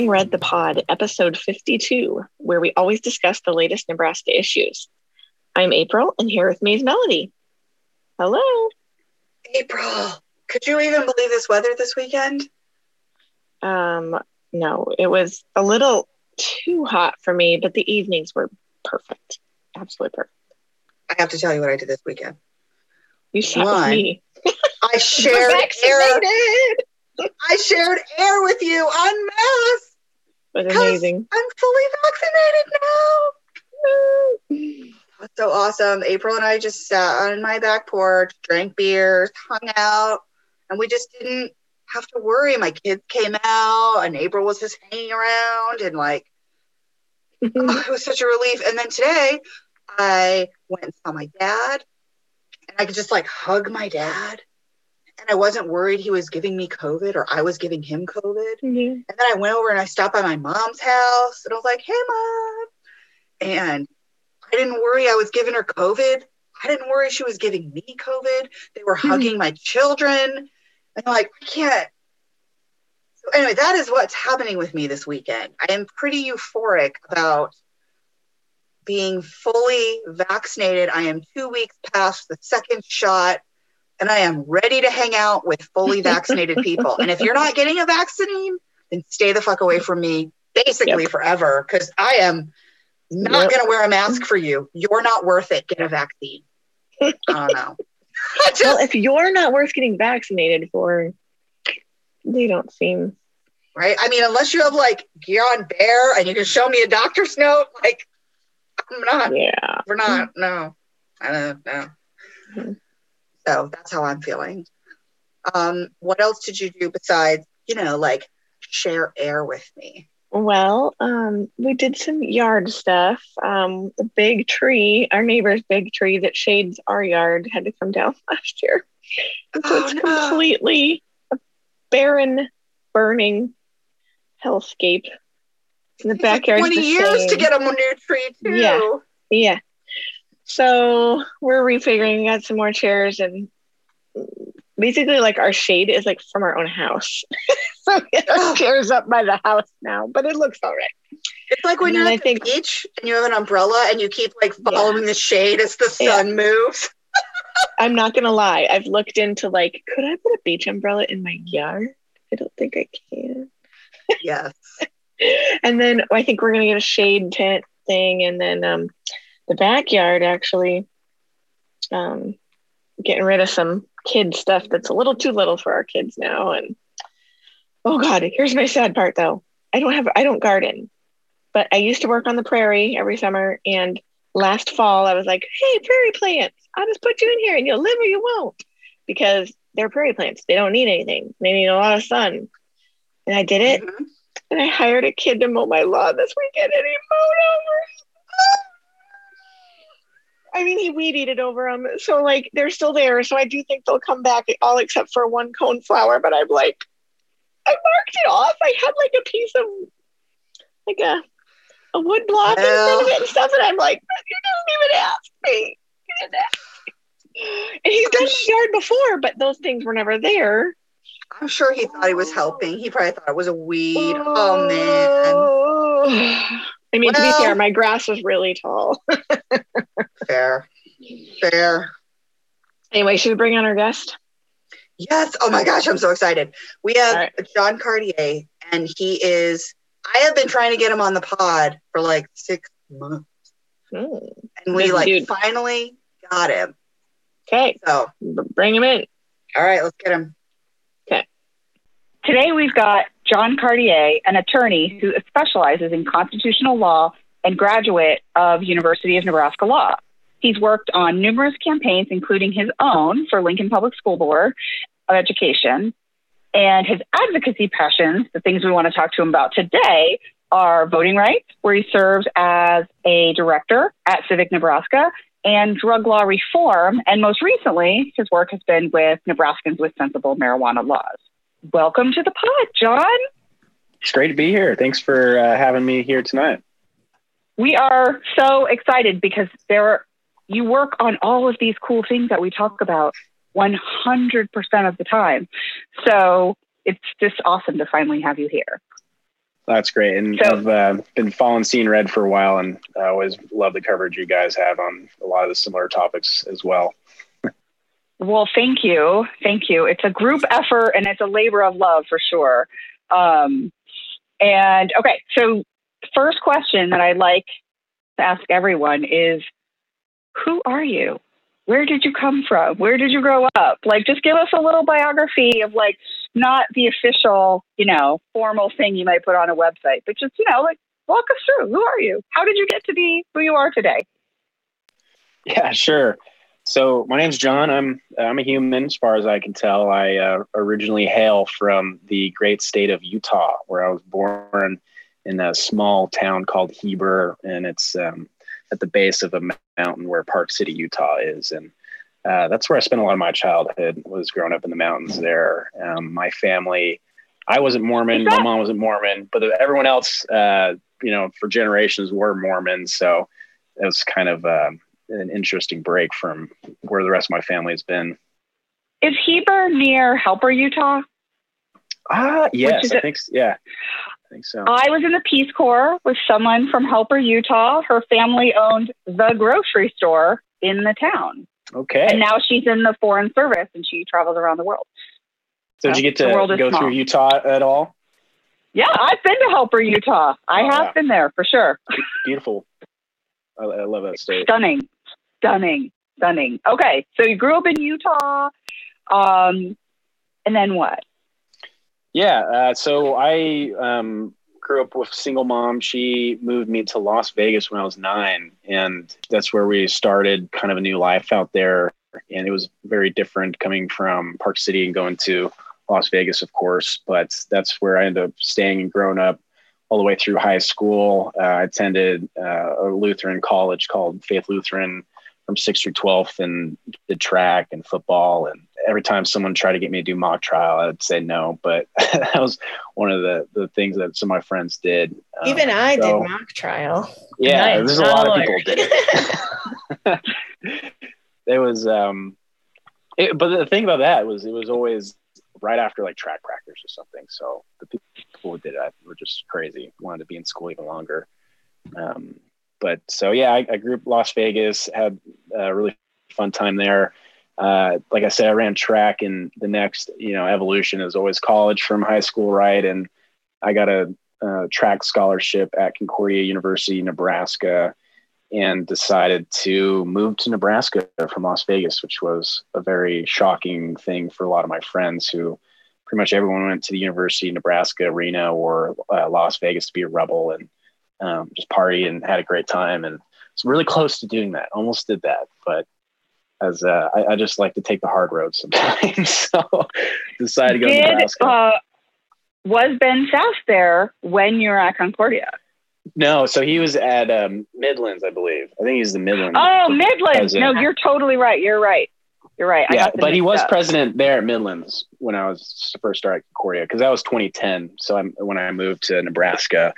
Seeing Red the Pod, episode 52, where we always discuss the latest Nebraska issues. I'm April, and here with me is Melody. Hello. April, could you even believe this weather this weekend? Um, no, it was a little too hot for me, but the evenings were perfect. Absolutely perfect. I have to tell you what I did this weekend. You with One. me. I shared air. I shared air with you en Was amazing. I'm fully vaccinated now. That's so awesome. April and I just sat on my back porch, drank beers, hung out, and we just didn't have to worry. My kids came out, and April was just hanging around, and like, oh, it was such a relief. And then today, I went and saw my dad, and I could just like hug my dad, and I wasn't worried he was giving me COVID or I was giving him COVID. Yeah. And then I went over and I stopped by my mom's house and I was like, hey, mom. And I didn't worry I was giving her COVID. I didn't worry she was giving me COVID. They were mm-hmm. hugging my children. And I'm like, I can't. So, anyway, that is what's happening with me this weekend. I am pretty euphoric about being fully vaccinated. I am two weeks past the second shot. And I am ready to hang out with fully vaccinated people. And if you're not getting a vaccine, then stay the fuck away from me basically forever because I am not Yep. going to wear a mask for you. You're not worth it. Get a vaccine. I don't know. I Well, if you're not worth getting vaccinated for, they don't seem. right? I mean, unless you have like Guillain-Barré and you can show me a doctor's note, like, I'm not, Yeah. we're not, no. I don't know. Mm-hmm. So that's how I'm feeling. Um, what else did you do besides, you know, like share air with me? Well, um, we did some yard stuff. Um, the big tree, our neighbor's big tree that shades our yard, had to come down last year. And so Oh, it's no. completely a barren, burning hellscape. In the backyard. 20 years to get a new tree, too. Yeah. Yeah. So we're refiguring, got some more chairs and basically like our shade is like from our own house. so we our chairs up by the house now, but it looks all right. It's like when And you're at I the think- beach and you have an umbrella and you keep like following the shade as the Yeah. sun moves. I'm not gonna lie. I've looked into like, could I put a beach umbrella in my yard? I don't think I can. Yes. And then I think we're gonna get a shade tent thing, and then um, the backyard actually, um, getting rid of some kid stuff that's a little too little for our kids now. And oh god, here's my sad part though. I don't have I don't garden, but I used to work on the prairie every summer, and last fall I was like, hey, prairie plants, I'll just put you in here and you'll live or you won't, because they're prairie plants. They don't need anything. They need a lot of sun. And I did it. Mhm. And I hired a kid to mow my lawn this weekend and he mowed over. I mean, he weed eated over them. So, like, they're still there. So, I do think they'll come back, all except for one cone flower. But I'm like, I marked it off. I had like a piece of, like a, a wood block in front of it and stuff. And I'm like, you didn't even ask me. You didn't ask me. And he's done the yard before, but those things were never there. I'm sure he thought he was helping. He probably thought it was a weed. Oh, man. Oh. I mean, to be fair, my grass was really tall. Fair. Fair. Anyway, should we bring on our guest? Yes. Oh my gosh, I'm so excited. We have right. John Cartier, and he is. I have been trying to get him on the pod for like six months, Hmm. and we Good like dude. finally got him. Okay, So, bring him in. all right, let's get him. Okay. Today we've got John Cartier, an attorney who specializes in constitutional law and graduate of University of Nebraska Law. He's worked on numerous campaigns, including his own for Lincoln Public School Board of Education. And his advocacy passions, the things we want to talk to him about today, are voting rights, where he serves as a director at Civic Nebraska, and drug law reform. And most recently, his work has been with Nebraskans with Sensible Marijuana Laws. Welcome to the pod, John. It's great to be here. Thanks for uh, having me here tonight. We are so excited because there you work on all of these cool things that we talk about 100% of the time. So it's just awesome to finally have you here. That's great. And so, I've uh, been following Seeing Red for a while, and I always love the coverage you guys have on a lot of the similar topics as well. Well, thank you. Thank you. It's a group effort and it's a labor of love for sure. Um, and okay, so first question that I'd like to ask everyone is who are you? Where did you come from? Where did you grow up? Like, just give us a little biography of like not the official, you know, formal thing you might put on a website, but just, you know, like walk us through. Who are you? How did you get to be who you are today? Yeah, sure. So my name's John. I'm I'm a human, as far as I can tell. I uh, originally hail from the great state of Utah, where I was born in a small town called Heber, and it's um, at the base of a mountain where Park City, Utah is. And uh, that's where I spent a lot of my childhood was growing up in the mountains there. Um, my family, I wasn't Mormon, my mom wasn't Mormon, but everyone else, uh, you know, for generations were Mormons. So it was kind of uh, an interesting break from where the rest of my family has been. Is Heber near Helper, Utah? Ah, yes, I think so. yeah think so. I was in the Peace Corps with someone from Helper, Utah. Her family owned the grocery store in the town. Okay. And now she's in the foreign service and she travels around the world. So, so did you get to go small. through Utah at all? Yeah, I've been to Helper, Utah. I oh, have been there for sure. Beautiful. I, I love that state. Stunning, stunning, stunning. Okay, so you grew up in Utah, um, and then what? Yeah. Uh, so I um, grew up with single mom. She moved me to Las Vegas when I was nine, and that's where we started kind of a new life out there. And it was very different coming from Park City and going to Las Vegas, of course. But that's where I ended up staying and growing up all the way through high school. Uh, I attended uh, a Lutheran college called Faith Lutheran from 6th through 12th and the track and football and every time someone tried to get me to do mock trial, I'd say no. But that was one of the, the things that some of my friends did. Even um, I so, did mock trial. Yeah, there's a lot of people did it. it was, um, it, but the thing about that was it was always right after like track practice or something. So the people who did it were just crazy, wanted to be in school even longer. Um, but so yeah, I, I grew up Las Vegas, had a really fun time there uh, like I said, I ran track, and the next, you know, evolution is always college from high school, right? And I got a, a track scholarship at Concordia University, Nebraska, and decided to move to Nebraska from Las Vegas, which was a very shocking thing for a lot of my friends who pretty much everyone went to the University of Nevada, Reno, or uh, Las Vegas to be a rebel and um, just party and had a great time. And it's really close to doing that. Almost did that, but as uh, I, I, just like to take the hard road sometimes. so decided to go Did, to Nebraska. Uh, was Ben Sasse there when you were at Concordia? No, so he was at um, Midlands, I believe. I think he's the Midlands. Oh, Midlands. No, you're totally right. You're right. You're right. Yeah, but he was up. president there at Midlands when I was first started at Concordia because that was 2010. So I'm, when I moved to Nebraska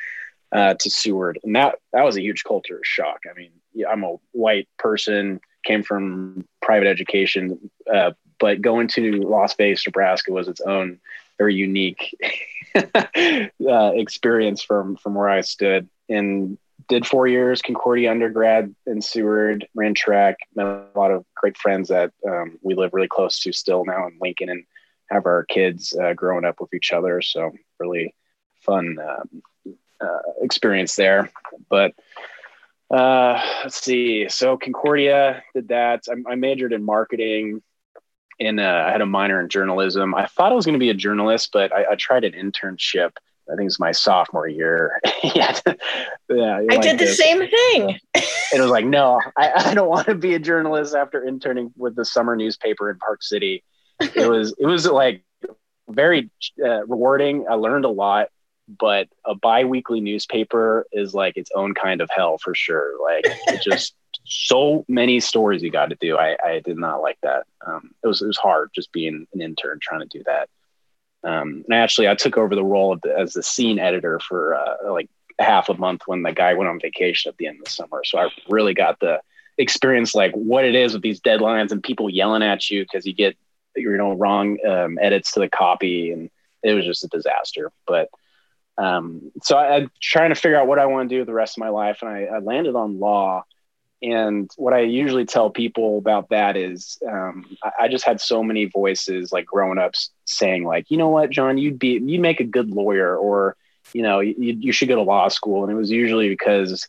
uh, to Seward, and that that was a huge culture shock. I mean, yeah, I'm a white person came from private education, uh, but going to Las Vegas, Nebraska was its own very unique uh, experience from from where I stood. And did four years Concordia undergrad in Seward, ran track, met a lot of great friends that um, we live really close to still now in Lincoln, and have our kids uh, growing up with each other. So really fun um, uh, experience there, but uh, let's see. So Concordia did that. I, I majored in marketing and uh, I had a minor in journalism. I thought I was going to be a journalist, but I, I, tried an internship I think it's my sophomore year. yeah, yeah. I like did the this. same thing. it was like, no, I, I don't want to be a journalist after interning with the summer newspaper in Park City. It was it was like very uh, rewarding. I learned a lot, but a biweekly newspaper is like its own kind of hell for sure. Like just so many stories you got to do. I, I did not like that. Um, it was it was hard just being an intern trying to do that. Um, and actually, I took over the role the, as the scene editor for uh, like half a month when the guy went on vacation at the end of the summer. So I really got the experience like what it is with these deadlines and people yelling at you because you get you know wrong um, edits to the copy, and it was just a disaster. But um, so I, am trying to figure out what I want to do the rest of my life, and I, I landed on law and what I usually tell people about that is, um, I, I, just had so many voices like growing up saying like, you know what, John, you'd be, you'd make a good lawyer or, you know, you, you should go to law school. And it was usually because,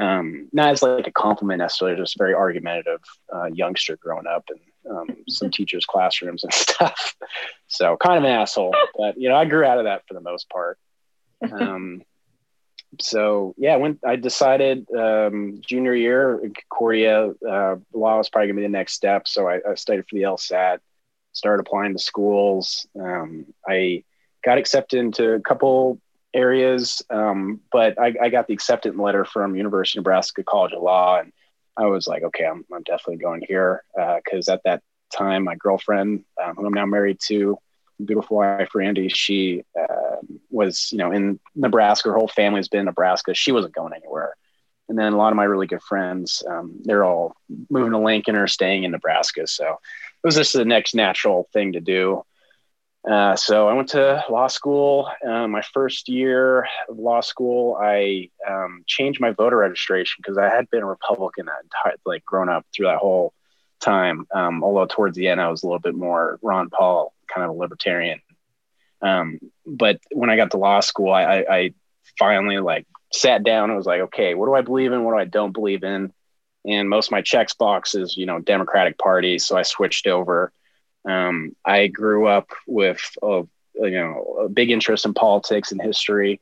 um, not as like a compliment necessarily, just a very argumentative uh, youngster growing up in um, some teachers' classrooms and stuff. So kind of an asshole, but you know, I grew out of that for the most part. Um, so yeah, when I decided um, junior year Concordia uh, law was probably gonna be the next step. So I, I studied for the LSAT, started applying to schools. Um, I got accepted into a couple areas, um, but I, I, got the acceptance letter from University of Nebraska College of Law, and I was like, okay, I'm, I'm definitely going here Uh because uh, at that time, my girlfriend, um, who I'm now married to, beautiful wife Randy, she uh, was you know in Nebraska. Her whole family's been in Nebraska. She wasn't going anywhere. And then a lot of my really good friends, um, they're all moving to Lincoln or staying in Nebraska. So it was just the next natural thing to do. Uh, so I went to law school. Uh, my first year of law school, I um, changed my voter registration because I had been a Republican that entire, like grown up through that whole time. Um, although towards the end, I was a little bit more Ron Paul kind of a libertarian. Um, but when I got to law school, I, I, I finally like sat down and was like, okay, what do I believe in? What do I don't believe in? And most of my checks boxes, you know, Democratic Party. So I switched over. Um, I grew up with a, you know a big interest in politics and history.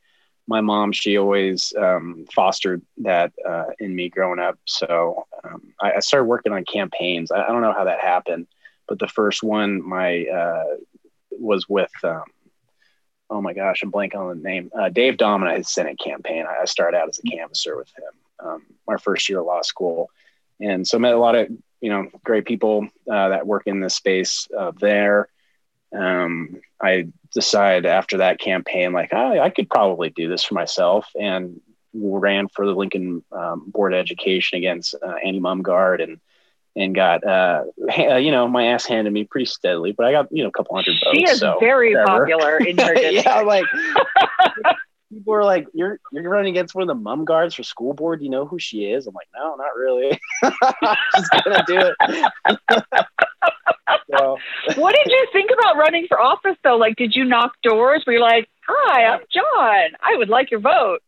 My mom, she always um, fostered that uh, in me growing up. So um, I, I, started working on campaigns. I, I, don't know how that happened but the first one my uh, was with um, oh my gosh, I'm blanking on the name. Uh, Dave Domina, his Senate campaign. I started out as a canvasser with him um, my first year of law school, and so met a lot of you know great people uh, that work in this space uh, there. Um, I decided after that campaign, like oh, I could probably do this for myself, and ran for the Lincoln um, Board of Education against uh, Annie Mumgaard and and got uh, uh, you know my ass handed me pretty steadily, but I got you know a couple hundred votes. She is so very whatever. popular in her district. yeah, like people are like, "You're you're running against one of the Mumgaards for school board. Do you know who she is?" I'm like, "No, not really. Just gonna do it." so. What did you think about running for office though? Like, did you knock doors? Were you like, "Hi, I'm John. I would like your vote."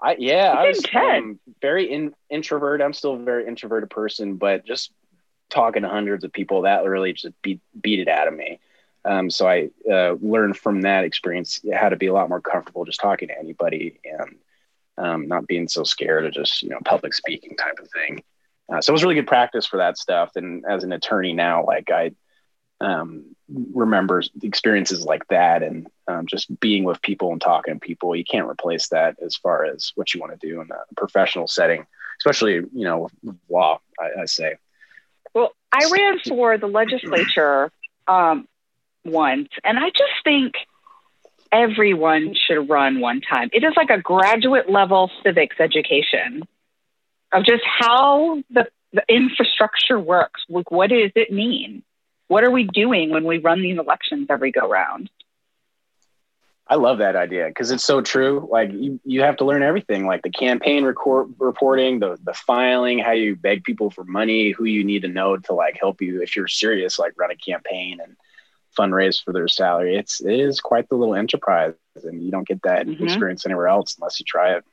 I yeah, I was um, very in, introvert. I'm still a very introverted person, but just talking to hundreds of people that really just beat beat it out of me. Um, so I uh, learned from that experience how to be a lot more comfortable just talking to anybody and um, not being so scared of just you know public speaking type of thing. Uh, so it was really good practice for that stuff. And as an attorney now, like I um, remembers experiences like that and um, just being with people and talking to people you can't replace that as far as what you want to do in a professional setting especially you know law I, I say well i ran for the legislature um, once and i just think everyone should run one time it is like a graduate level civics education of just how the, the infrastructure works like what does it mean what are we doing when we run these elections every go round? I love that idea because it's so true. Like you, you have to learn everything, like the campaign record, reporting, the the filing, how you beg people for money, who you need to know to like help you if you're serious, like run a campaign and fundraise for their salary. It's it is quite the little enterprise, and you don't get that mm-hmm. experience anywhere else unless you try it.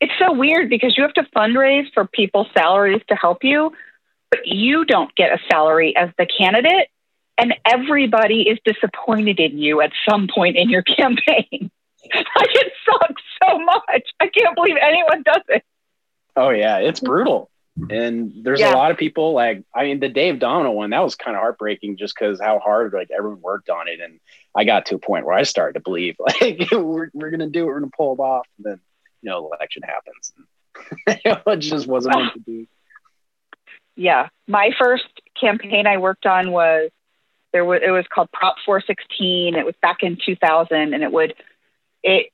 It's so weird because you have to fundraise for people's salaries to help you, but you don't get a salary as the candidate and everybody is disappointed in you at some point in your campaign. like it sucks so much. I can't believe anyone does it. Oh yeah, it's brutal. And there's yeah. a lot of people like I mean the Dave Domina one that was kind of heartbreaking just because how hard like everyone worked on it and I got to a point where I started to believe like we're, we're gonna do it we're gonna pull it off and then you know election happens it just wasn't meant to be. Yeah, my first campaign I worked on was there was it was called Prop 416. It was back in 2000, and it would it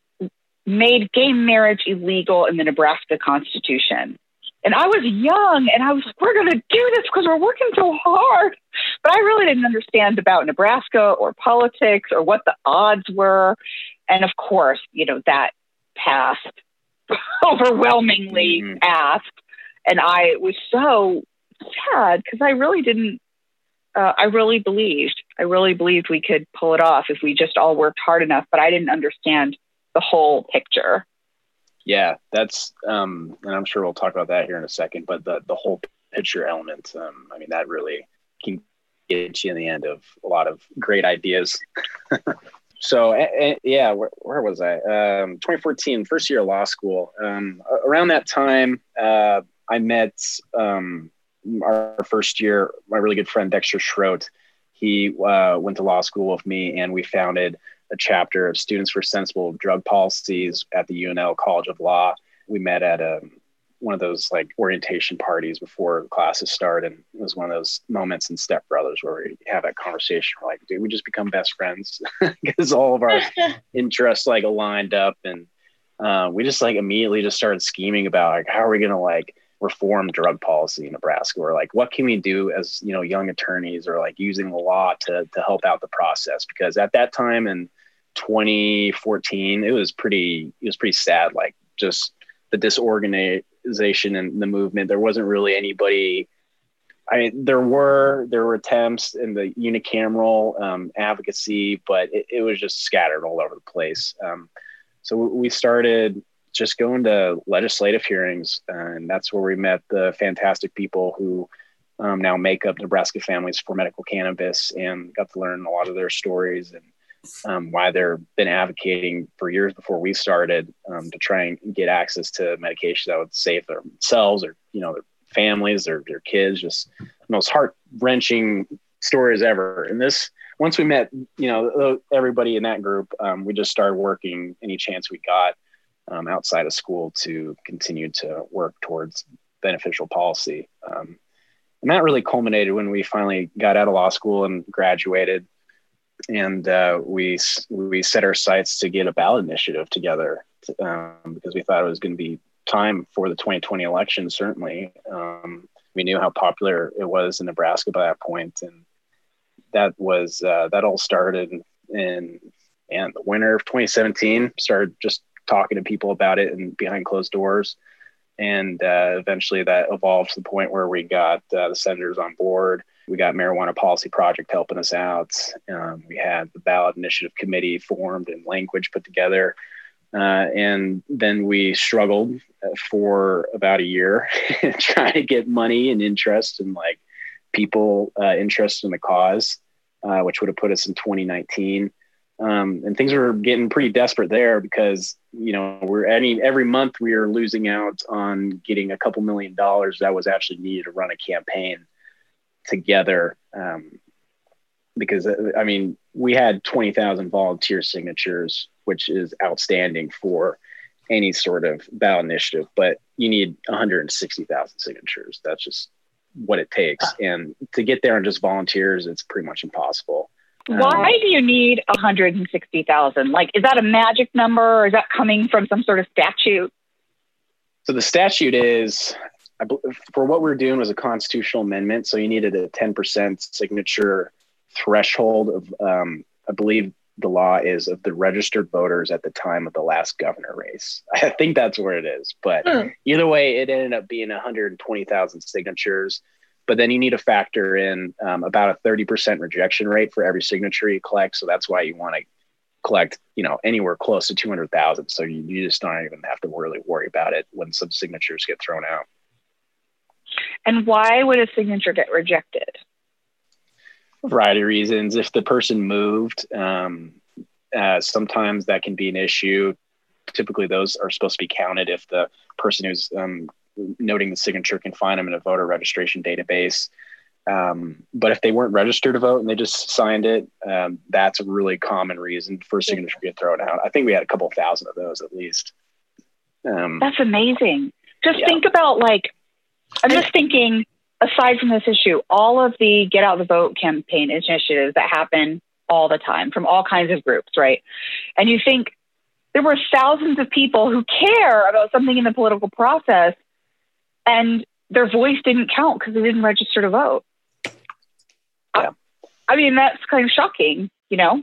made gay marriage illegal in the Nebraska Constitution. And I was young and I was like, we're going to do this because we're working so hard. But I really didn't understand about Nebraska or politics or what the odds were. And of course, you know, that passed overwhelmingly mm-hmm. passed. And I was so sad because I really didn't, uh, I really believed, I really believed we could pull it off if we just all worked hard enough. But I didn't understand the whole picture. Yeah, that's, um, and I'm sure we'll talk about that here in a second. But the the whole picture element, um, I mean, that really can get you in the end of a lot of great ideas. so uh, yeah, where, where, was I? Um, 2014, first year of law school. Um, around that time, uh, I met um, our first year. My really good friend Dexter Schroet. He uh, went to law school with me, and we founded a chapter of Students for Sensible Drug Policies at the UNL College of Law. We met at a, um, one of those like orientation parties before classes start, and it was one of those moments in Step Brothers where we have that conversation. We're like, dude, we just become best friends because all of our interests like aligned up, and uh, we just like immediately just started scheming about like how are we gonna like reform drug policy in Nebraska or like what can we do as you know young attorneys or like using the law to to help out the process because at that time in 2014 it was pretty it was pretty sad like just the disorganization and the movement there wasn't really anybody I mean, there were there were attempts in the unicameral um, advocacy, but it, it, was just scattered all over the place. Um, so we started just going to legislative hearings, and that's where we met the fantastic people who um, now make up Nebraska Families for Medical Cannabis, and got to learn a lot of their stories and um, why they've been advocating for years before we started um, to try and get access to medication that would save themselves or you know their families or their kids. Just most heart wrenching stories ever. And this, once we met, you know, everybody in that group, um, we just started working any chance we got um, outside of school to continue to work towards beneficial policy. Um, and that really culminated when we finally got out of law school and graduated. And uh, we we set our sights to get a ballot initiative together um, because we thought it was going to be time for the 2020 election. Certainly, um, we knew how popular it was in Nebraska by that point, and that was uh, that all started in and the winter of 2017. Started just talking to people about it and behind closed doors. And uh, eventually that evolved to the point where we got uh, the senators on board. We got Marijuana Policy Project helping us out. Um, we had the ballot initiative committee formed and language put together. Uh, and then we struggled uh, for about a year trying to get money and interest and like people uh, interested in the cause, uh, which would have put us in 2019. Um, and things were getting pretty desperate there because you know we're any every month we are losing out on getting a couple million dollars that was actually needed to run a campaign together um, because uh, I mean we had twenty thousand volunteer signatures, which is outstanding for any sort of ballot initiative, but you need one hundred sixty thousand signatures. That's just what it takes, and to get there on just volunteers, it's pretty much impossible. Why um, do you need 160,000? Like, is that a magic number or is that coming from some sort of statute? So the statute is for what we're doing was a constitutional amendment. So you needed a 10% signature threshold of, um, I believe the law is of the registered voters at the time of the last governor race. I think that's where it is. But hmm. either way, it ended up being 120,000 signatures but then you need to factor in um, about a 30% rejection rate for every signature you collect. So that's why you want to collect, you know, anywhere close to 200,000. So you, you just don't even have to really worry about it when some signatures get thrown out. And why would a signature get rejected? A variety of reasons. If the person moved, um, Uh, sometimes that can be an issue. Typically, those are supposed to be counted if the person who's um, noting the signature can find them in a voter registration database. Um, but if they weren't registered to vote and they just signed it, um, that's a really common reason for a signature to get thrown out. I think we had a couple thousand of those at least. Um, that's amazing. Just yeah. think about like, I'm just thinking, aside from this issue, all of the get out the vote campaign initiatives that happen all the time from all kinds of groups, right? And you think there were thousands of people who care about something in the political process and their voice didn't count because they didn't register to vote. Yeah. I mean, that's kind of shocking, you know?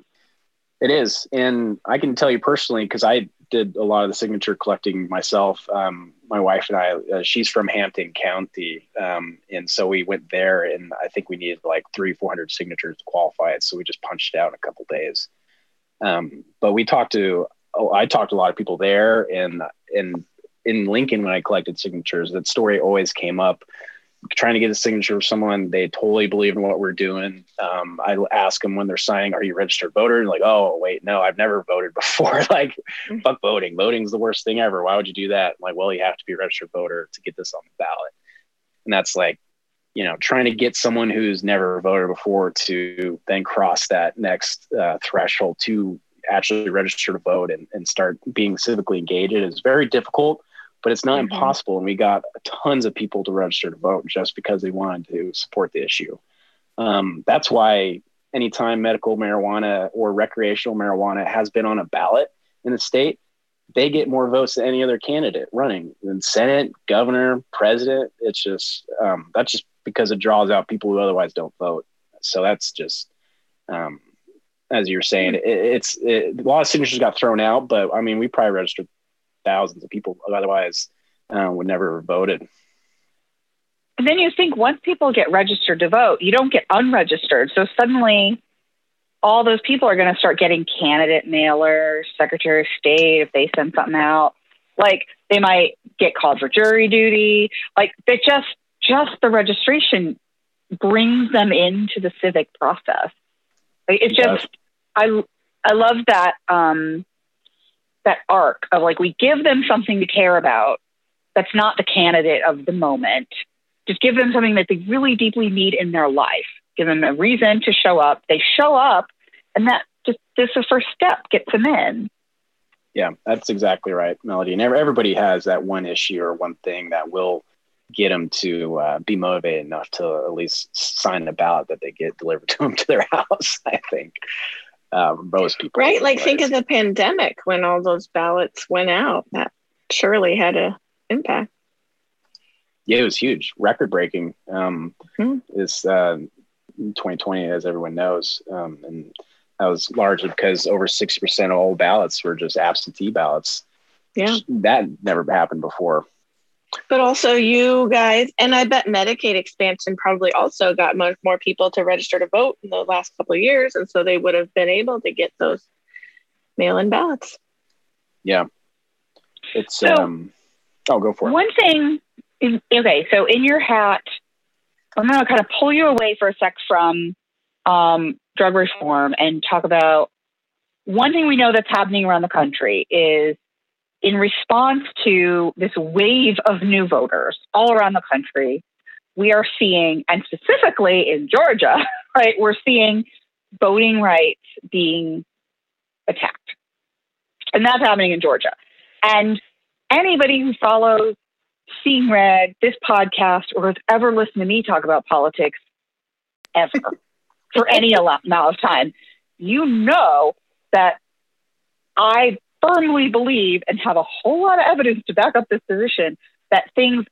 It is. And I can tell you personally, because I did a lot of the signature collecting myself. Um, my wife and I, uh, she's from Hampton County. Um, and so we went there and I think we needed like three, 400 signatures to qualify it. So we just punched it out in a couple days. Um, but we talked to, oh, I talked to a lot of people there and, and in Lincoln, when I collected signatures, that story always came up trying to get a signature of someone they totally believe in what we're doing. Um, i ask them when they're signing are you registered voter? And like oh wait no i've never voted before. Like mm-hmm. fuck voting. Voting's the worst thing ever. Why would you do that? I'm like well you have to be a registered voter to get this on the ballot. And that's like you know trying to get someone who's never voted before to then cross that next uh, threshold to actually register to vote and, and start being civically engaged is very difficult but it's not mm-hmm. impossible. And we got tons of people to register to vote just because they wanted to support the issue. Um, that's why anytime medical marijuana or recreational marijuana has been on a ballot in the state, they get more votes than any other candidate running in Senate, governor, president. It's just um, that's just because it draws out people who otherwise don't vote. So that's just um, as you were saying, it, it's it, a lot of signatures got thrown out, but I mean, we probably registered thousands of people otherwise uh, would never have voted. And then you think once people get registered to vote, you don't get unregistered. So suddenly all those people are going to start getting candidate mailers, Secretary of State if they send something out. Like they might get called for jury duty. Like they just just the registration brings them into the civic process. Like it's just I I love that um, that arc of like we give them something to care about that's not the candidate of the moment. Just give them something that they really deeply need in their life. Give them a reason to show up. They show up, and that just this the first step gets them in. Yeah, that's exactly right, Melody. And everybody has that one issue or one thing that will get them to uh, be motivated enough to at least sign a ballot that they get delivered to them to their house. I think um, most people. Right. Like think of the pandemic when all those ballots went out. That surely had an impact. Yeah, it was huge, record breaking. Um, mm-hmm. This uh, 2020, as everyone knows, um, and that was largely because over 60% of all ballots were just absentee ballots. Yeah, that never happened before. But also, you guys, and I bet Medicaid expansion probably also got much more people to register to vote in the last couple of years. And so they would have been able to get those mail in ballots. Yeah. It's, so, um, oh, go for it. One thing, is, okay, so in your hat, I'm going to kind of pull you away for a sec from um, drug reform and talk about one thing we know that's happening around the country is in response to this wave of new voters all around the country, we are seeing, and specifically in Georgia, right, we're seeing voting rights being attacked. And that's happening in Georgia. And anybody who follows Seeing Red, this podcast, or has ever listened to me talk about politics ever for any amount of time, you know that I firmly believe and have a whole lot of evidence to back up this position that things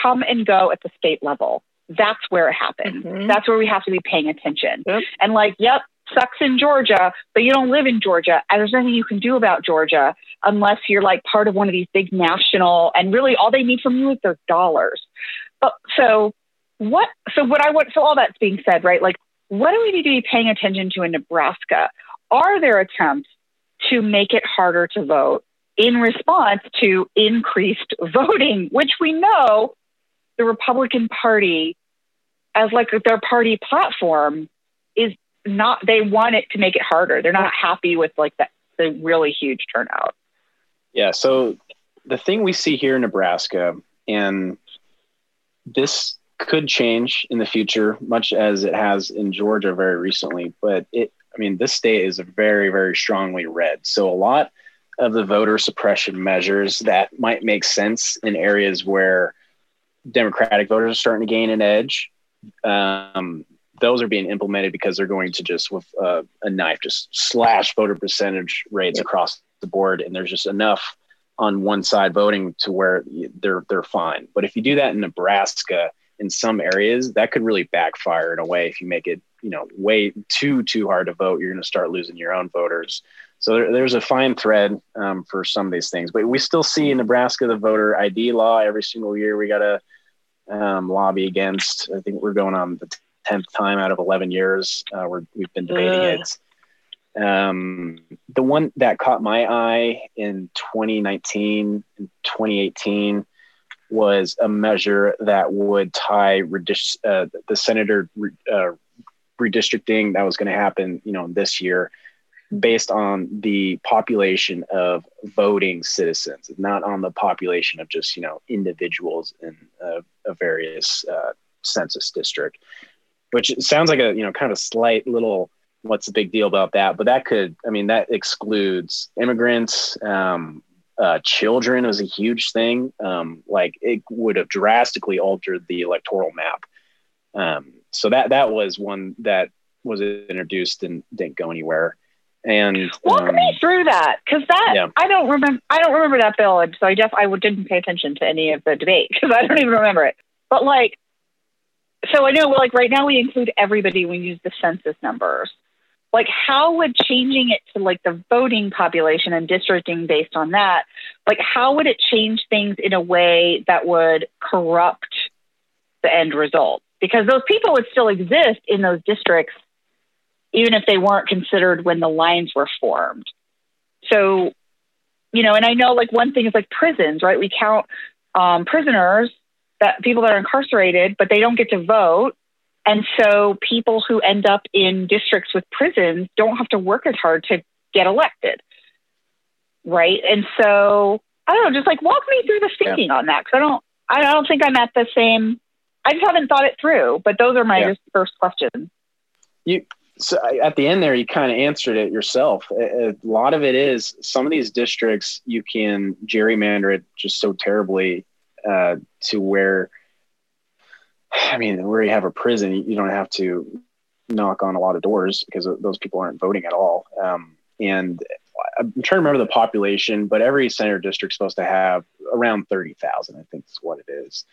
come and go at the state level. That's where it happens. Mm-hmm. That's where we have to be paying attention. Yep. And like, yep, sucks in Georgia, but you don't live in Georgia. And there's nothing you can do about Georgia unless you're like part of one of these big national and really all they need from you is their dollars. But so what so what I want so all that's being said, right? Like what do we need to be paying attention to in Nebraska? Are there attempts to make it harder to vote in response to increased voting, which we know the Republican Party, as like their party platform, is not, they want it to make it harder. They're not happy with like the a really huge turnout. Yeah. So the thing we see here in Nebraska, and this could change in the future, much as it has in Georgia very recently. But it, I mean, this state is very, very strongly red. So a lot of the voter suppression measures that might make sense in areas where Democratic voters are starting to gain an edge. Um, those are being implemented because they're going to just with uh, a knife just slash voter percentage rates across the board, and there's just enough on one side voting to where they're they're fine. But if you do that in Nebraska, in some areas, that could really backfire in a way. If you make it, you know, way too too hard to vote, you're going to start losing your own voters. So there, there's a fine thread um, for some of these things, but we still see in Nebraska the voter ID law every single year. We got to um, lobby against. I think we're going on the tenth time out of eleven years. Uh, we have been debating uh. it. Um, the one that caught my eye in 2019 and 2018 was a measure that would tie uh, the senator uh, redistricting that was going to happen, you know, this year, based on the population of voting citizens, not on the population of just you know individuals in a, a various uh, census district. Which sounds like a you know kind of a slight little what's the big deal about that? But that could, I mean, that excludes immigrants, um, uh, children was a huge thing. Um, like it would have drastically altered the electoral map. Um, so that that was one that was introduced and didn't go anywhere. And walk um, me through that because that yeah. I don't remember. I don't remember that bill, and so I def I didn't pay attention to any of the debate because I don't even remember it. But like, so I know like right now we include everybody when we use the census numbers like how would changing it to like the voting population and districting based on that like how would it change things in a way that would corrupt the end result because those people would still exist in those districts even if they weren't considered when the lines were formed so you know and i know like one thing is like prisons right we count um, prisoners that people that are incarcerated but they don't get to vote and so people who end up in districts with prisons don't have to work as hard to get elected. Right. And so I don't know, just like walk me through the thinking yeah. on that. Cause I don't, I don't think I'm at the same, I just haven't thought it through, but those are my yeah. first questions. You, so at the end there, you kind of answered it yourself. A, a, lot of it is some of these districts you can gerrymander it just so terribly uh, to where I mean, where you have a prison, you don't have to knock on a lot of doors because those people aren't voting at all. Um, and I'm trying to remember the population, but every senator district is supposed to have around 30,000, I think is what it is.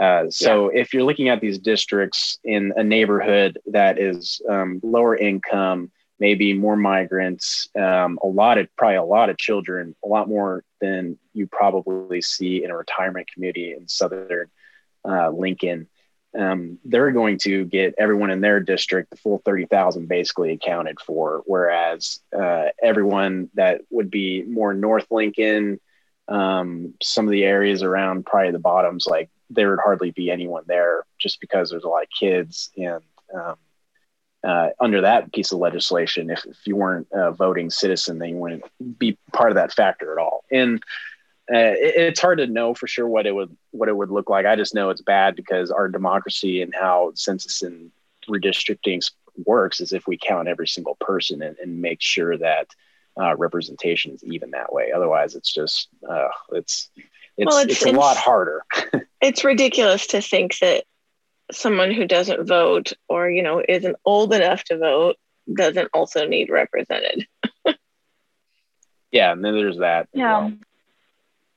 Uh, so yeah. if you're looking at these districts in a neighborhood that is um, lower income, maybe more migrants, um, a lot of probably a lot of children, a lot more than you probably see in a retirement community in southern uh, Lincoln um, they're going to get everyone in their district the full 30,000 basically accounted for. Whereas uh, everyone that would be more North Lincoln, um, some of the areas around probably the bottoms, like there would hardly be anyone there just because there's a lot of kids. And um, uh, under that piece of legislation, if, if you weren't a voting citizen, then you wouldn't be part of that factor at all. And uh, it, it's hard to know for sure what it would what it would look like. I just know it's bad because our democracy and how census and redistricting works is if we count every single person and, and make sure that uh, representation is even that way. Otherwise, it's just uh, it's it's, well, it's, it's a it's, lot harder. it's ridiculous to think that someone who doesn't vote or you know isn't old enough to vote doesn't also need represented. yeah, and then there's that. Yeah. Well.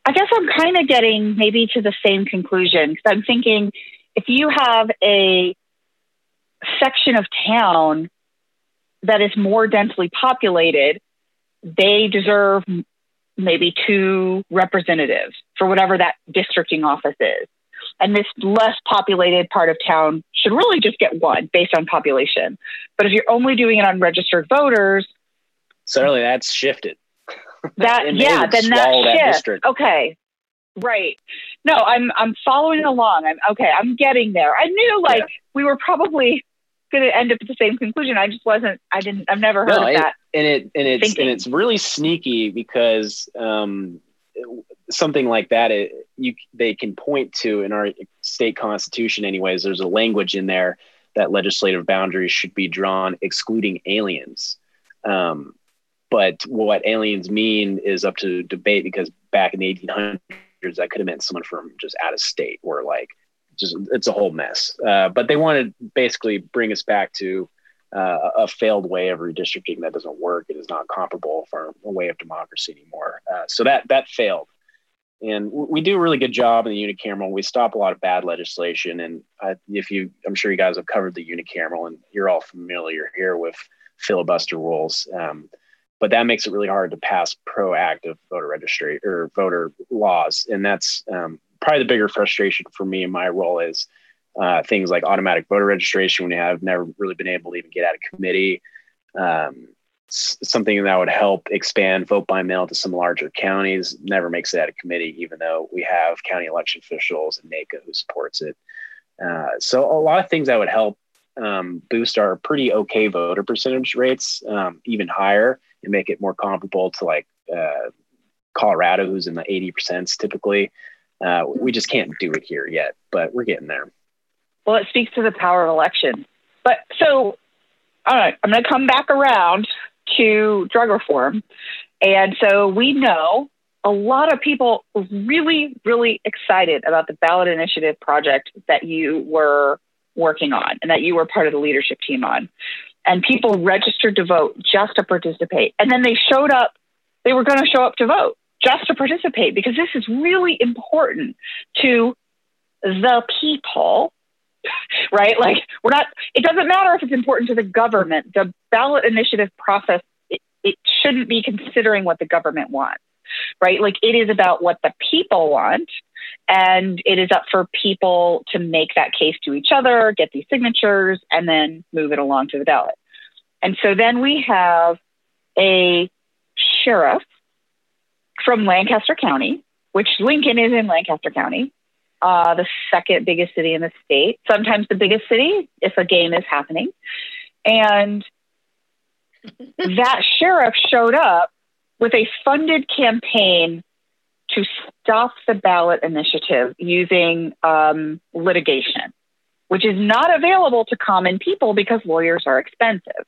I guess I'm kind of getting maybe to the same conclusion because I'm thinking if you have a section of town that is more densely populated, they deserve maybe two representatives for whatever that districting office is. And this less populated part of town should really just get one based on population. But if you're only doing it on registered voters, certainly that's shifted that yeah then that shift okay right no i'm i'm following along i'm okay i'm getting there i knew like yeah. we were probably going to end up at the same conclusion. I just wasn't. I didn't. I've never heard no, of that. And it and it's thinking. and it's really sneaky because um, something like that, it, you they can point to in our state constitution. Anyways, there's a language in there that legislative boundaries should be drawn excluding aliens. Um, but what aliens mean is up to debate because back in the 1800s, that could have meant someone from just out of state or like just it's a whole mess. Uh, but they want to basically bring us back to uh, a failed way of redistricting that doesn't work. It is not comparable for a way of democracy anymore. Uh, so that that failed. And we do a really good job in the unicameral. We stop a lot of bad legislation. And if you, I'm sure you guys have covered the unicameral, and you're all familiar here with filibuster rules. Um, but that makes it really hard to pass proactive voter registry or voter laws, and that's um, probably the bigger frustration for me in my role is uh, things like automatic voter registration when I've never really been able to even get out of committee. Um, something that would help expand vote by mail to some larger counties never makes it out of committee, even though we have county election officials and NACO who supports it. Uh, so a lot of things that would help um, boost our pretty okay voter percentage rates um, even higher and make it more comparable to like uh, Colorado, who's in the 80% typically. Uh, we just can't do it here yet, but we're getting there. Well, it speaks to the power of election. But so, all right, I'm going to come back around to drug reform. And so we know a lot of people were really, really excited about the ballot initiative project that you were working on and that you were part of the leadership team on. And people registered to vote just to participate. And then they showed up, they were going to show up to vote just to participate because this is really important to the people right? Like we're not it doesn't matter if it's important to the government. The ballot initiative process it, it shouldn't be considering what the government wants right? Like it is about what the people want and it is up for people to make that case to each other get these signatures and then move it along to the ballot. And so then we have a sheriff from Lancaster County, which Lincoln is in Lancaster County, uh, the second biggest city in the state, sometimes the biggest city if a game is happening. And that sheriff showed up with a funded campaign to stop the ballot initiative using um, litigation, which is not available to common people because lawyers are expensive,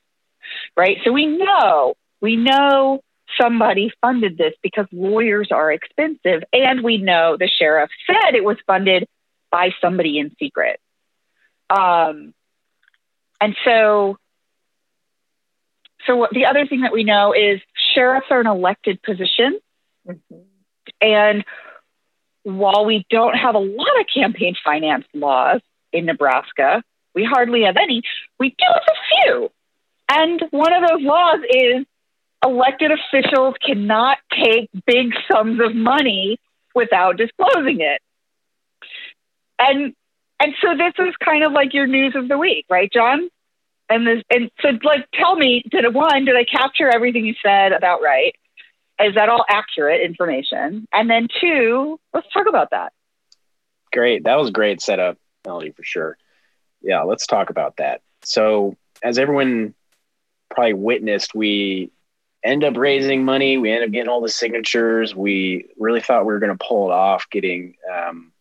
right? So we know, we know somebody funded this because lawyers are expensive. And we know the sheriff said it was funded by somebody in secret. Um, and so, so what, the other thing that we know is sheriffs are an elected position. Mm-hmm. And while we don't have a lot of campaign finance laws in Nebraska, we hardly have any, we do have a few. And one of those laws is elected officials cannot take big sums of money without disclosing it. And and so this is kind of like your news of the week, right, John? And this and so like tell me, did one, did I capture everything you said about right? Is that all accurate information? And then two, let's talk about that. Great. That was great setup, Melody, for sure. Yeah, let's talk about that. So as everyone probably witnessed, we end up raising money. We end up getting all the signatures. We really thought we were going to pull it off, getting um,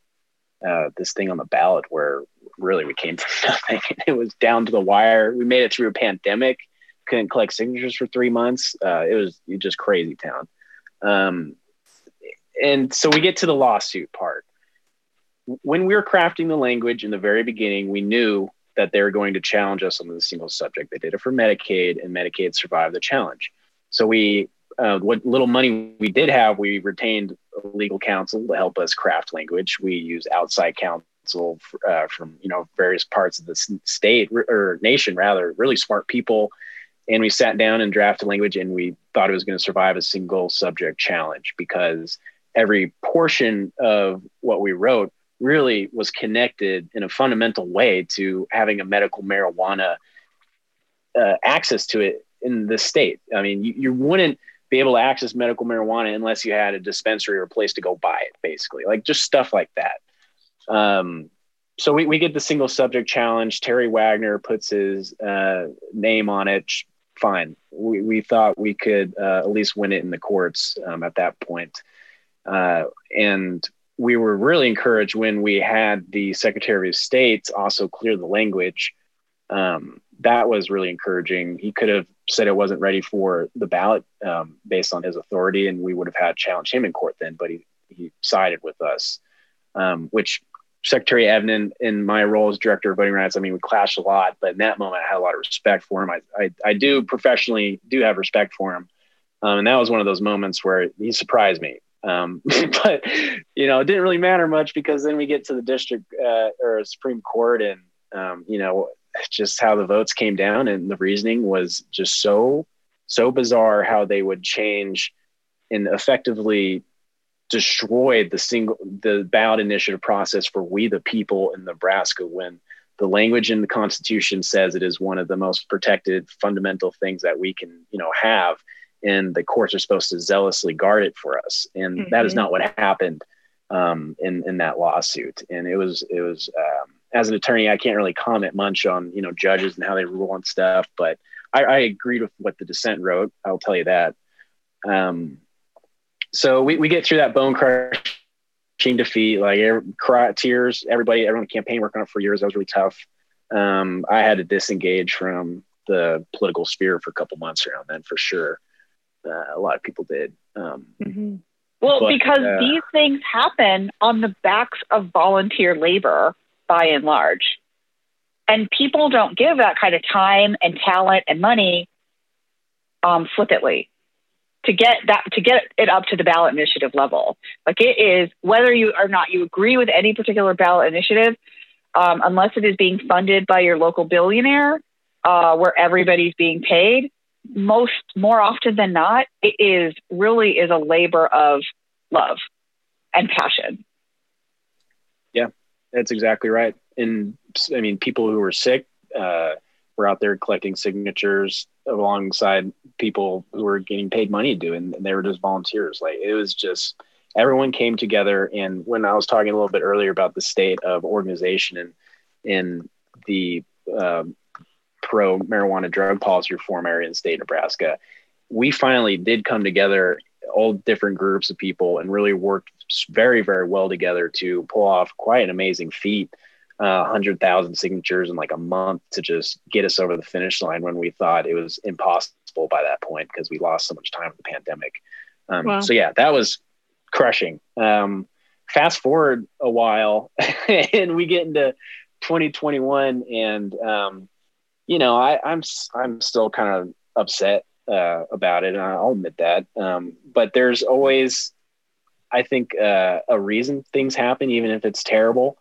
uh, this thing on the ballot where really we came from nothing. it was down to the wire. We made it through a pandemic, couldn't collect signatures for three months. Uh, it was just crazy town. Um, and so we get to the lawsuit part. When we were crafting the language in the very beginning, we knew that they were going to challenge us on the single subject. They did it for Medicaid, and Medicaid survived the challenge. So we, uh, what little money we did have, we retained legal counsel to help us craft language. We use outside counsel uh, from you know various parts of the state or nation, rather, really smart people. And we sat down and drafted language, and we thought it was going to survive a single subject challenge because every portion of what we wrote really was connected in a fundamental way to having a medical marijuana uh, access to it in the state. I mean, you, you wouldn't be able to access medical marijuana unless you had a dispensary or a place to go buy it, basically, like just stuff like that. Um, so we, we get the single subject challenge. Terry Wagner puts his uh, name on it. Fine. We, we thought we could uh, at least win it in the courts um, at that point. Uh, and we were really encouraged when we had the Secretary of State also clear the language. Um, that was really encouraging. He could have said it wasn't ready for the ballot um, based on his authority, and we would have had challenged him in court then. But he he sided with us, um, which Secretary Evnen, in my role as director of voting rights, I mean, we clashed a lot, but in that moment, I had a lot of respect for him. I I, I do professionally do have respect for him, um, and that was one of those moments where he surprised me. Um, but you know, it didn't really matter much because then we get to the district uh, or Supreme Court, and um, you know, just how the votes came down and the reasoning was just so so bizarre how they would change and effectively destroyed the single the ballot initiative process for we the people in Nebraska when the language in the Constitution says it is one of the most protected fundamental things that we can you know have and the courts are supposed to zealously guard it for us and mm-hmm. that is mm-hmm. not what happened um, in in that lawsuit and it was it was um, as an attorney I can't really comment much on you know judges and how they rule on stuff but I, I agreed with what the dissent wrote I'll tell you that um, so we, we get through that bone crushing defeat, like every, cry, tears, everybody, everyone campaign working on it for years. That was really tough. Um, I had to disengage from the political sphere for a couple months around then for sure. Uh, a lot of people did. Um, mm-hmm. Well, but, because uh, these things happen on the backs of volunteer labor by and large. And people don't give that kind of time and talent and money um, flippantly to get that to get it up to the ballot initiative level. Like it is whether you or not you agree with any particular ballot initiative, um, unless it is being funded by your local billionaire, uh, where everybody's being paid. Most more often than not, it is really is a labor of love and passion. That's exactly right. And I mean, people who were sick. Uh, were out there collecting signatures alongside people who were getting paid money to do and they were just volunteers like it was just everyone came together and when i was talking a little bit earlier about the state of organization and in the uh, pro marijuana drug policy reform area in the state of nebraska we finally did come together all different groups of people and really worked very very well together to pull off quite an amazing feat uh, 100,000 signatures in like a month to just get us over the finish line when we thought it was impossible by that point because we lost so much time with the pandemic. Um, wow. So, yeah, that was crushing. Um, fast forward a while and we get into 2021 and, um, you know, I, I'm, I'm still kind of upset uh, about it. And I'll admit that. Um, but there's always, I think, uh, a reason things happen, even if it's terrible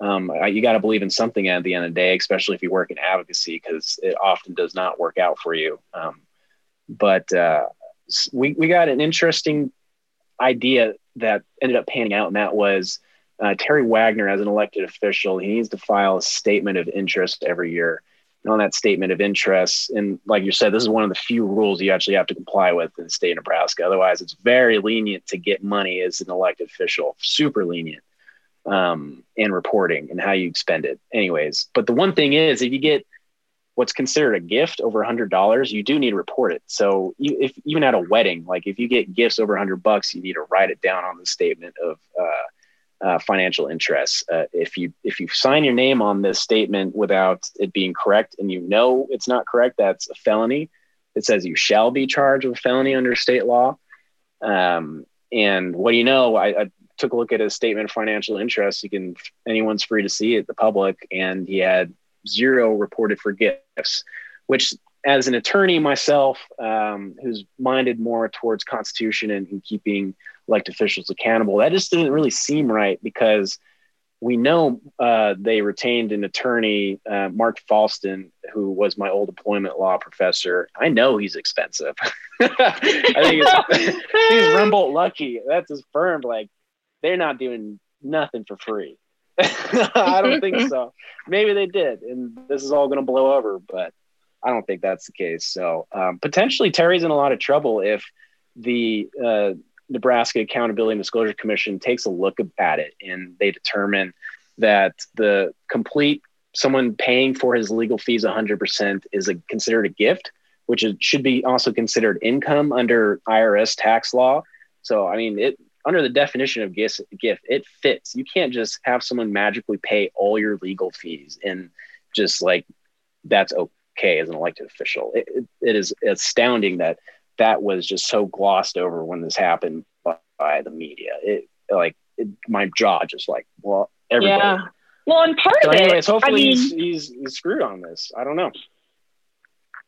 um, you got to believe in something at the end of the day, especially if you work in advocacy, because it often does not work out for you. Um, but uh, we, we got an interesting idea that ended up panning out, and that was uh, Terry Wagner, as an elected official, he needs to file a statement of interest every year. On that statement of interest, and like you said, this is one of the few rules you actually have to comply with in the state of Nebraska. Otherwise, it's very lenient to get money as an elected official, super lenient um, and reporting and how you spend it anyways. But the one thing is if you get what's considered a gift over a hundred dollars you do need to report it. So you, if even at a wedding like if you get gifts over a hundred bucks you need to write it down on the statement of uh, uh, financial interests. Uh, if you if you sign your name on this statement without it being correct and you know it's not correct that's a felony. It says you shall be charged with a felony under state law. Um, and what do you know? I, I took a look at his statement of financial interest. You can anyone's free to see it, the public, and he had zero reported for gifts, which as an attorney myself, um, who's minded more towards Constitution and, and, keeping elected officials accountable, that just didn't really seem right because we know uh, they retained an attorney, uh, Mark Fahleson, who was my old employment law professor. I know he's expensive. I think it's, he's Rembolt Ludtke. That's his firm. Like they're not doing nothing for free. I don't think so. Maybe they did, and this is all going to blow over, but I don't think that's the case. So um, potentially Terry's in a lot of trouble if the uh, Nebraska Accountability and Disclosure Commission takes a look at it and they determine that the complete someone paying for his legal fees 100% is a, considered a gift, which is, should be also considered income under IRS tax law. So, I mean, it under the definition of gift, gift, it fits. You can't just have someone magically pay all your legal fees and just like that's okay as an elected official. It, it, it is astounding that that was just so glossed over when this happened by, by the media. It like it, my jaw just like well everybody. Yeah. Well, and part So of anyways, it, hopefully I mean, he's, he's he's screwed on this. I don't know.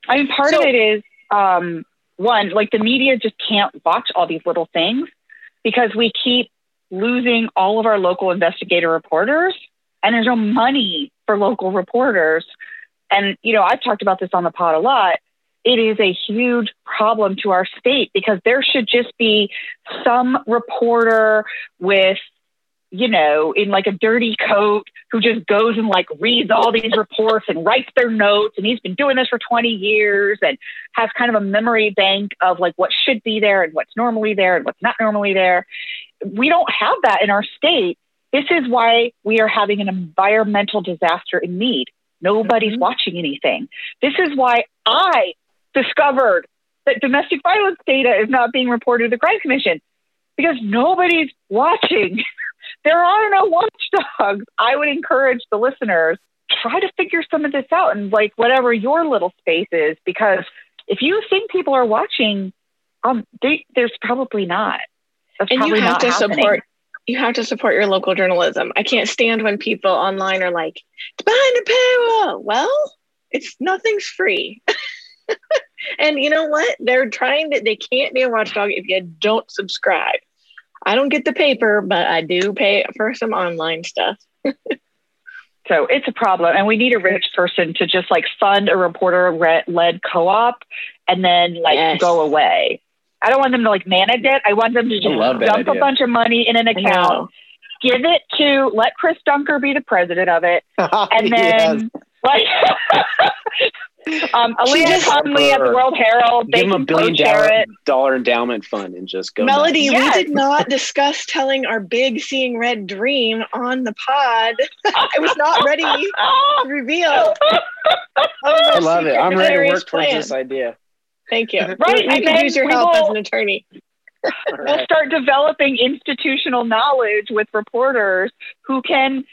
I mean, part So- of it is um, one, like the media just can't watch all these little things because we keep losing all of our local investigator reporters, and there's no money for local reporters. And you know, I've talked about this on the pod a lot. It is a huge problem to our state because there should just be some reporter with you know, in like a dirty coat who just goes and like reads all these reports and writes their notes. And he's been doing this for 20 years and has kind of a memory bank of like what should be there and what's normally there and what's not normally there. We don't have that in our state. This is why we are having an environmental disaster in Mead. Nobody's Mhm. watching anything. This is why I discovered that domestic violence data is not being reported to the Crime Commission because nobody's watching. there are no watchdogs. I would encourage the listeners try to figure some of this out and like whatever your little space is, because if you think people are watching, um, they, there's probably not. That's and you probably have not to happening. support you have to support your local journalism. I can't stand when people online are like, it's behind a paywall. Well, it's nothing's free. and you know what? They're trying to they can't be a watchdog if you don't subscribe. I don't get the paper, but I do pay for some online stuff. So it's a problem, and we need a rich person to just like fund a reporter-led co-op, and then like Yes. go away. I don't want them to like manage it. I want them to just love that dump a bunch of money in an account, give it to let Chris Dunker be the president of it, and then like um, She Aaliyah just- Conley at the World Herald. They Give him a billion co-chair dollar, endowment fund and just go. Melody, Yes. we did not discuss telling our big seeing red dream on the pod. I was not ready to reveal. I love it. I'm ready to Nefarious work towards plan. this idea. Thank you. Right, we could then use your help will- as an attorney. All we'll start developing institutional knowledge with reporters who can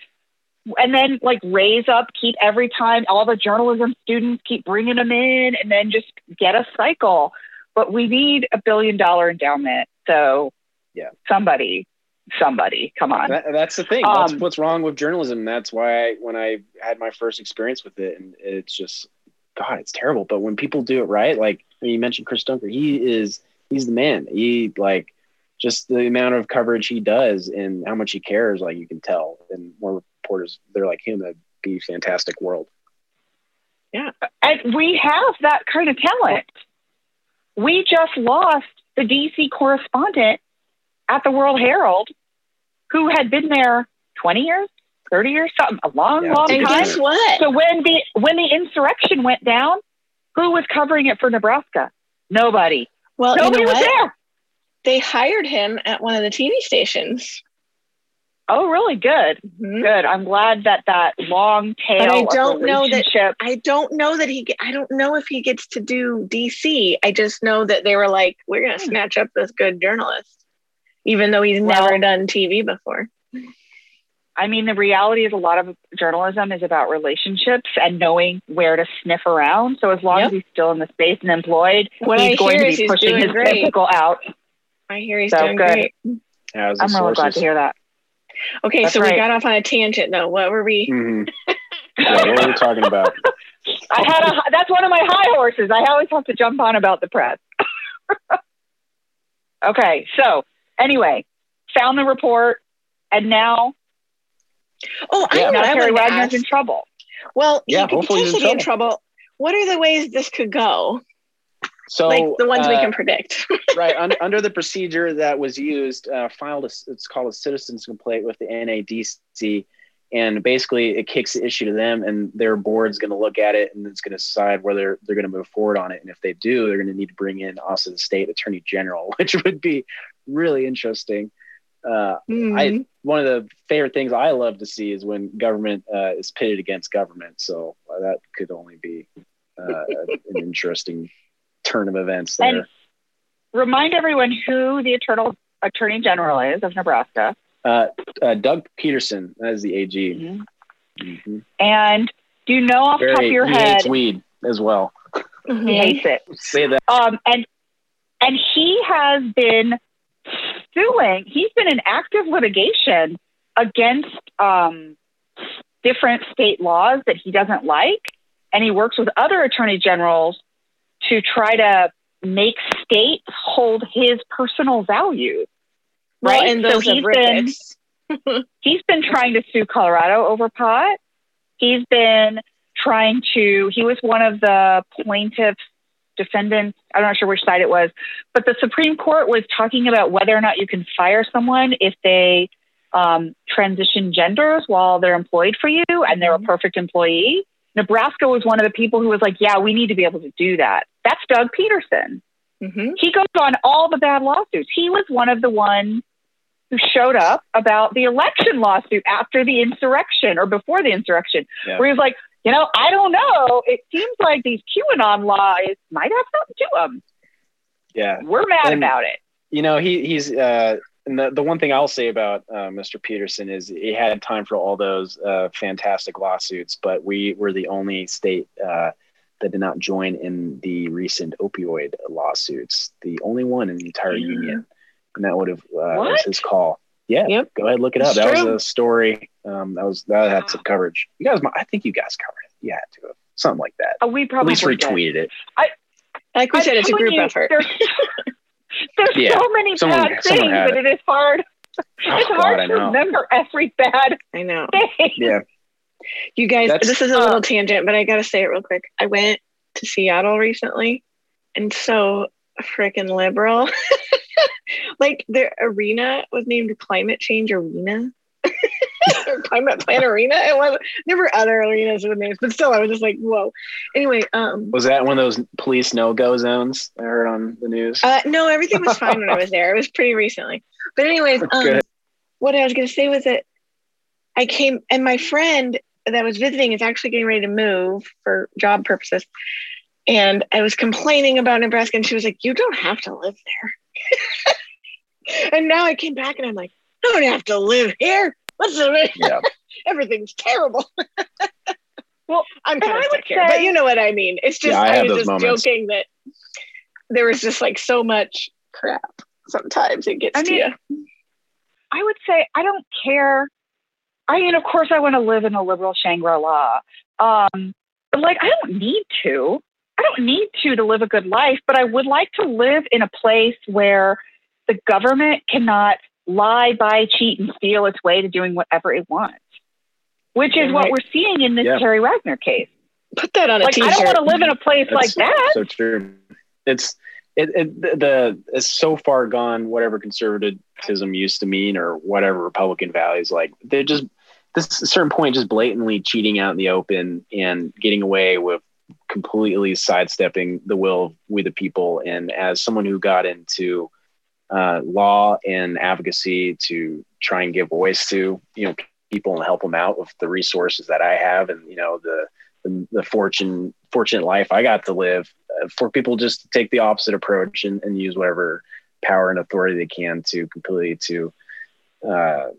and then like raise up keep every time all the journalism students keep bringing them in and then just get a cycle but we need a billion dollar endowment so Yeah. somebody somebody come on That, that's the thing. That's Um, what's wrong with journalism. That's why I, when I had my first experience with it, and it's just, God, it's terrible. But when people do it right, like when you mentioned Chris Dunker, he is he's the man. He like just the amount of coverage he does and how much he cares, like you can tell. And more reporters, they're like him. That'd be a fantastic world. Yeah, and we have that kind of talent we just lost the dc correspondent at the world herald who had been there 20 years 30 years something a long Yeah, long it's a And time guess what? So when the when the insurrection went down, who was covering it for Nebraska? Nobody. Well, Nobody you know was what? there. They hired him at one of the TV stations. Oh, really? Good. Mhm. Good. I'm glad that that long tail. But I don't know that- I don't know that he. I don't know if he gets to do DC. I just know that they were like, we're gonna Hmm. snatch up this good journalist, even though he's Well- never done TV before. I mean, the reality is a lot of journalism is about relationships and knowing where to sniff around. So as long Yep. as he's still in the space and employed, What he's I going hear to be he's pushing doing his great. physical out. I hear he's So doing good. great. Yeah, I'm really glad to hear that. Okay, That's so we got off on a tangent though. What were we? Mhm. Yeah, what were we talking about? I had a that's one of my high horses. I always have to jump on about the press. okay, so anyway, found the report, and now Oh, I Yeah. know now what I Terry wanted to in trouble. Well, Yeah, you could hopefully in potentially be in trouble. What are the ways this could go? So like the ones we uh, can predict. right un- under the procedure that was used uh, filed a, it's called a citizens complaint with the nadc and basically it kicks the issue to them and their board's going to look at it and it's going to decide whether they're going to move forward on it and if they do they're going to need to bring in also the state attorney general which would be really interesting Uh, mm-hmm. I one of the favorite things I love to see is when government uh, is pitted against government. So uh, that could only be uh, an interesting turn of events there. And remind everyone who the eternal attorney general is of Nebraska. Uh, uh, Doug Peterson, as the AG. Mm-hmm. Mm-hmm. And do you know off the top of your he head? Hates weed as well. He hates it. Say that. Um, and and he has been suing. He's been in active litigation against um, different state laws that he doesn't like, and he works with other attorney generals to try to make states hold his personal values. Right, well, and so he's been he's been trying to sue Colorado over pot. He's been trying to. He was one of the plaintiffs defendants. I'm not sure which side it was, but the Supreme Court was talking about whether or not you can fire someone if they um, transition genders while they're employed for you and they're a mm-hmm. perfect employee. Nebraska was one of the people who was like, yeah, we need to be able to do that. That's Doug Peterson. Mm-hmm. He goes on all the bad lawsuits. He was one of the ones who showed up about the election lawsuit after the insurrection or before the insurrection, yeah. where he was like, you know, I don't know. It seems like these QAnon laws might have something to them. Yeah, we're mad and, about it. You know, he he's uh, and the the one thing I'll say about uh, Mr. Peterson is he had time for all those uh, fantastic lawsuits, but we were the only state uh, that did not join in the recent opioid lawsuits. The only one in the entire yeah. union, and that would have uh, was his call. Yeah, yep. go ahead, look it up. that true. was a story. Um, that was that had some coverage. You guys, I think you guys covered it. You had to have something like that. Oh, we probably at least retweeted did. it. I like we said, it's a group you, effort. There's, there's yeah. so many someone, bad things but it. it is hard. Oh, it's God, hard to remember every bad. I know. Thing. Yeah. You guys, That's, this is a little uh, tangent, but I got to say it real quick. I went to Seattle recently, and so freaking liberal. like the arena was named Climate Change Arena. or Climate Plan Arena. It was there were other arenas with names, but still I was just like, whoa. Anyway, um Was that one of those police no go zones I heard on the news? Uh no, everything was fine when I was there. It was pretty recently. But anyways, um, what I was gonna say was that I came and my friend that was visiting is actually getting ready to move for job purposes. And I was complaining about Nebraska, and she was like, You don't have to live there. and now I came back and I'm like, I don't have to live here. What's the yeah. Everything's terrible. well, I'm kind of stuck here, but you know what I mean. It's just yeah, I, I was just moments. joking that there was just like so much crap. Sometimes it gets I to mean, you. I would say I don't care. I mean, of course, I want to live in a liberal Shangri La, um, but like I don't need to. I don't need to to live a good life, but I would like to live in a place where the government cannot lie, buy, cheat, and steal its way to doing whatever it wants, which is what we're seeing in this Terry Wagner case. Put that on a like, t-shirt. I don't want to live in a place That's like that. So true. It's it, it the it's so far gone. Whatever conservatism used to mean, or whatever Republican values, like they're just this certain point, just blatantly cheating out in the open and getting away with completely sidestepping the will of we the people. And as someone who got into uh, law and advocacy to try and give voice to you know people and help them out with the resources that I have and you know the the, the fortune fortunate life I got to live uh, for people just to take the opposite approach and, and use whatever power and authority they can to completely to uh,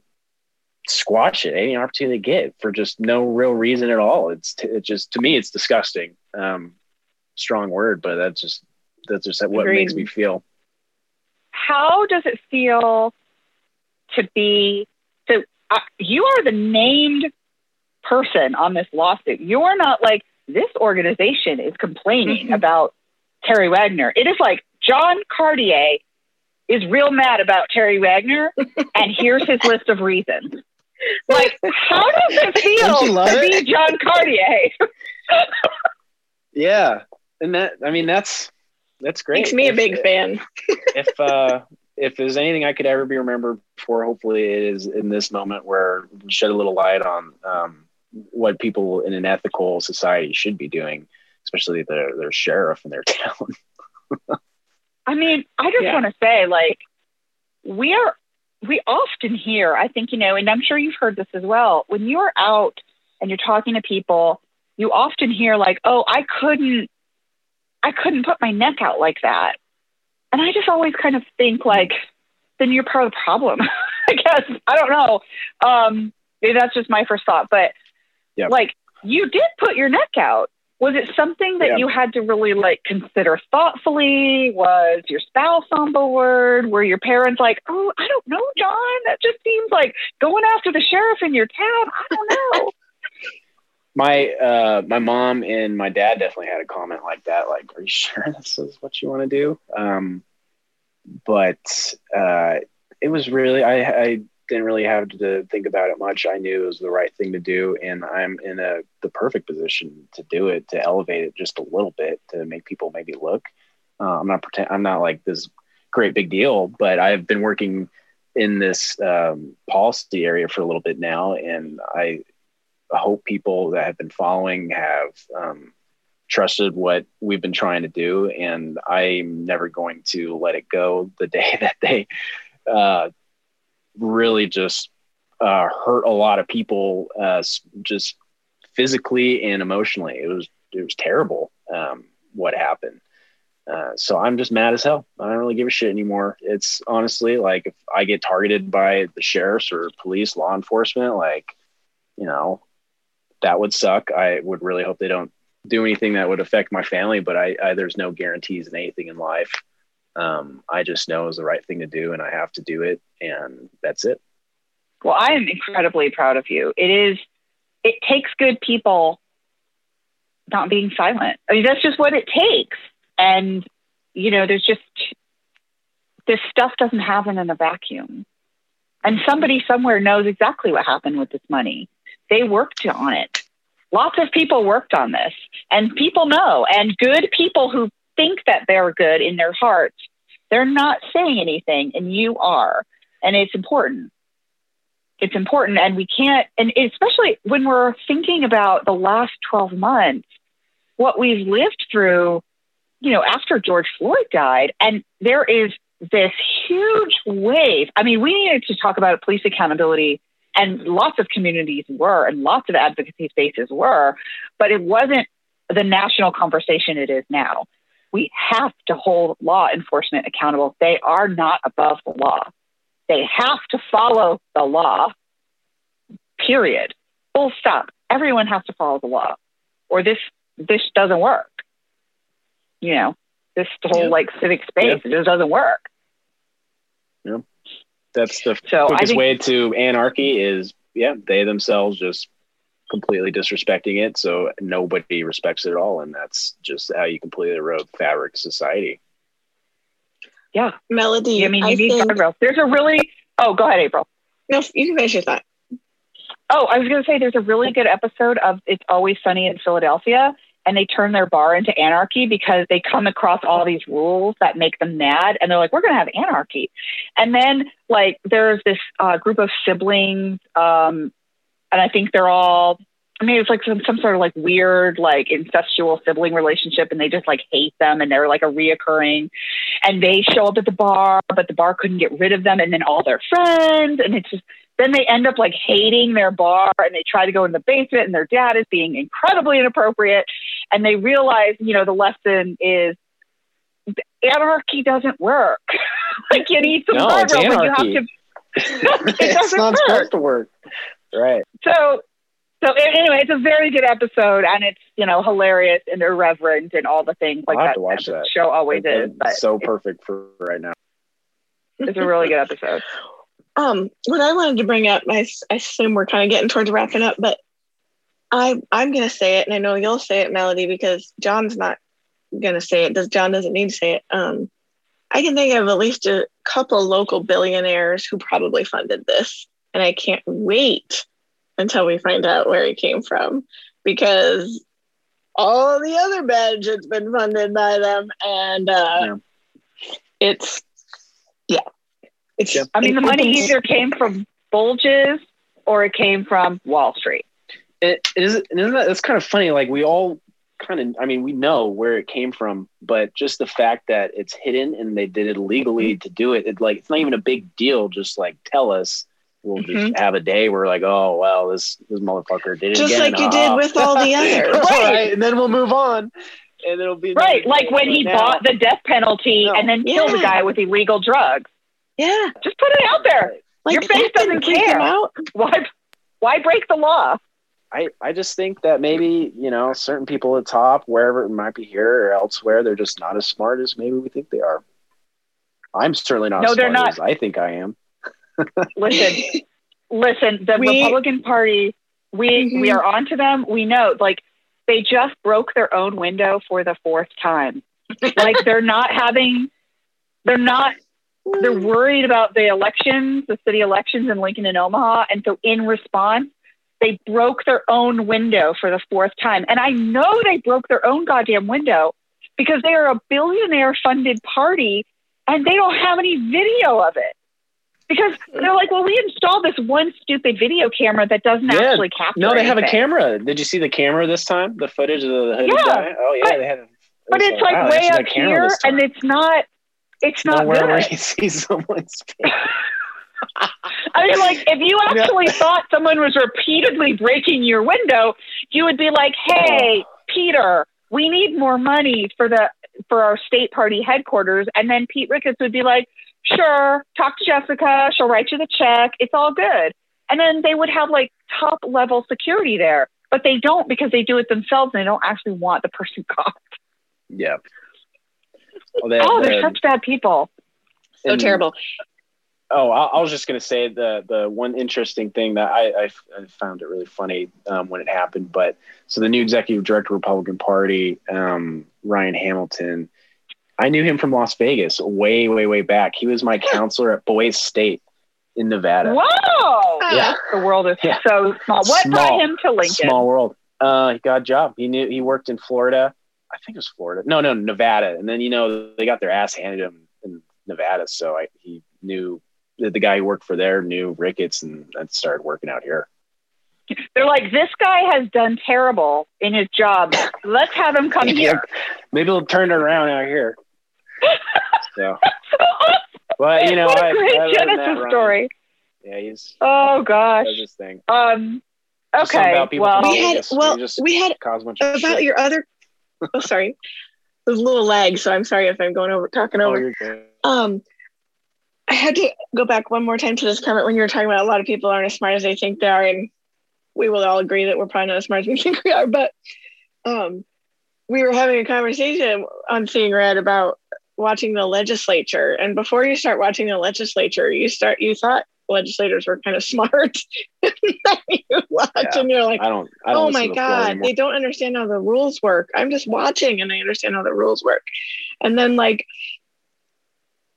squash it any opportunity they get for just no real reason at all. It's t- it just to me it's disgusting. Um, strong word, but that's just that's just what Agreed. makes me feel how does it feel to be so uh, you are the named person on this lawsuit you're not like this organization is complaining mm-hmm. about terry wagner it is like john cartier is real mad about terry wagner and here's his list of reasons like how does it feel to it? be john cartier yeah and that i mean that's that's great. Makes me if, a big fan. if uh, if there's anything I could ever be remembered for, hopefully it is in this moment where shed a little light on um, what people in an ethical society should be doing, especially their their sheriff in their town. I mean, I just yeah. want to say, like, we are we often hear, I think, you know, and I'm sure you've heard this as well, when you're out and you're talking to people, you often hear like, oh, I couldn't, I couldn't put my neck out like that. And I just always kind of think like, then you're part of the problem. I guess. I don't know. Um, maybe that's just my first thought, but yep. like you did put your neck out. Was it something that you had to really like consider thoughtfully? Was your spouse on board? Were your parents like, oh, I don't know, John, that just seems like going after the sheriff in your town. I don't know. my uh, my mom and my dad definitely had a comment like that. Like, are you sure this is what you want to do? Um, but uh, it was really I, I didn't really have to think about it much. I knew it was the right thing to do, and I'm in a the perfect position to do it to elevate it just a little bit to make people maybe look. Uh, I'm not pretend I'm not like this great big deal, but I've been working in this um, policy area for a little bit now, and I hope people that have been following have um, trusted what we've been trying to do, and I'm never going to let it go the day that they uh, really just uh, hurt a lot of people, uh, just physically and emotionally. It was it was terrible um, what happened. Uh, so I'm just mad as hell. I don't really give a shit anymore. It's honestly like if I get targeted by the sheriffs or police, law enforcement, like you know, that would suck. I would really hope they don't do anything that would affect my family, but I, I there's no guarantees in anything in life um, I just know is the right thing to do and I have to do it. And that's it. Well, I am incredibly proud of you. It is, it takes good people not being silent. I mean, that's just what it takes. And, you know, there's just, this stuff doesn't happen in a vacuum. And somebody somewhere knows exactly what happened with this money. They worked on it. Lots of people worked on this, and people know. And good people who think that they're good in their hearts. They're not saying anything, and you are. And it's important. It's important. And we can't, and especially when we're thinking about the last 12 months, what we've lived through, you know, after George Floyd died. And there is this huge wave. I mean, we needed to talk about police accountability and lots of communities were and lots of advocacy spaces were, but it wasn't the national conversation it is now we have to hold law enforcement accountable. They are not above the law. They have to follow the law, period. Full stop. Everyone has to follow the law, or this this doesn't work. You know, this whole yeah. like civic space yeah. it just doesn't work. Yeah, that's the so quickest think, way to anarchy is yeah they themselves just completely disrespecting it. So nobody respects it at all. And that's just how you completely erode fabric society. Yeah. Melody. I mean, you I need think... guardrails. There's a really, oh, go ahead, April. No, you can finish your thought. Oh, I was going to say there's a really good episode of It's Always Sunny in Philadelphia, and they turn their bar into anarchy because they come across all these rules that make them mad, and they're like, "We're going to have anarchy." And then, like, there's this uh, group of siblings, um, and I think they're all. I mean, it's like some, some sort of like weird, like incestual sibling relationship, and they just like hate them, and they're like a reoccurring. And they show up at the bar, but the bar couldn't get rid of them, and then all their friends, and it's just then they end up like hating their bar, and they try to go in the basement, and their dad is being incredibly inappropriate, and they realize, you know, the lesson is anarchy doesn't work. like you need some no, guardrails, but you have to. it it's not work. supposed to work. Right. So, so anyway, it's a very good episode, and it's you know hilarious and irreverent and all the things like I'll that. to watch that. show always is. so perfect for right now. It's a really good episode. Um, what I wanted to bring up, I, I assume we're kind of getting towards wrapping up, but I I'm gonna say it, and I know you'll say it, Melody, because John's not gonna say it. Does John doesn't need to say it. Um, I can think of at least a couple local billionaires who probably funded this and I can't wait until we find out where it came from because all the other bad shit's been funded by them. And uh, yeah. it's, yeah. It's, yeah. I mean, the money either came from bulges or it came from Wall Street. It is, isn't that, it's kind of funny. Like we all kind of, I mean, we know where it came from, but just the fact that it's hidden and they did it legally to do it, it like, it's not even a big deal. Just like tell us, we'll just Mhm. have a day where like, oh, well, this, this motherfucker did it Just again. like you did Ah. with all the others. right. And then we'll move on. And it'll be Right, like when he Now- bought the death penalty No. and then killed a guy with illegal drugs. Yeah. Just put it out there. Like Your face doesn't freak care. out. Why? Why break the law? I, I just think that maybe, you know, certain people at the top, wherever it might be here or elsewhere, they're just not as smart as maybe we think they are. I'm certainly not No, as they're not. as I think I am. Listen, listen. The We- Republican Party, we Mhm. we are on to them. We know, like they just broke their own window for the fourth time. like they're not having, they're not they're worried about the elections, the city elections in Lincoln and Omaha. And so in response, they broke their own window for the fourth time. And I know they broke their own goddamn window because they are a billionaire funded party and they don't have any video of it. Because they're like, well, we installed this one stupid video camera that doesn't Yeah. actually capture. No, they have a camera. Did you see the camera this time? The footage of the hooded Yeah, guy? Oh, yeah, but- they had. it But it's like wow, way up had a camera here and it's not, it's not nowhere good. where you see someone's face. I mean, like, if you actually thought someone was repeatedly breaking your window, you would be like, "Hey, oh. Peter, we need more money for the for our state party headquarters." And then Pete Ricketts would be like, "Sure, talk to Jessica. She'll write you the check. It's all good." And then they would have like top level security there, but they don't because they do it themselves and they don't actually want the person caught. Yeah. Well, they- Oh, the- they're such bad people. So and- terrible. Oh, I, I was just going to say the the one interesting thing that I, I, I found it really funny um, when it happened. But so the new executive director, Republican Party, um, Ryan Hamilton, I knew him from Las Vegas way, way, way back. He was my counselor at Boise State in Nevada. Whoa! Yeah. The world is Yeah. so small. What Small. got him to Lincoln? Small world. Uh, he got a job. He knew he worked in Florida. I think it was Florida. No, no, Nevada. And then you know they got their ass handed him in Nevada, so I, he knew the, the guy who worked for there knew Ricketts and, and started working out here. They're like, this guy has done terrible in his job. Let's have him come here. Maybe he'll turn it around out here. So, but you know, what a I, great I learned that, Genesis Ryan. story. Yeah, he's Oh gosh. does his thing. Um. Just something Okay. Well, we had Vegas, well, just we had cause a bunch of about shit. your other. Oh, sorry. There's a little lag, so I'm sorry if I'm going over talking Oh, over. you're good. Um, I had to go back one more time to this comment when you were talking about a lot of people aren't as smart as they think they are, and we will all agree that we're probably not as smart as we think we are. But um, we were having a conversation on Seeing Red about watching the legislature, and before you start watching the legislature, you start you thought legislators were kind of smart, and then you watch Yeah. and you're like, I don't. I don't oh my god they don't understand how the rules work. I'm just watching and i understand how the rules work. And then like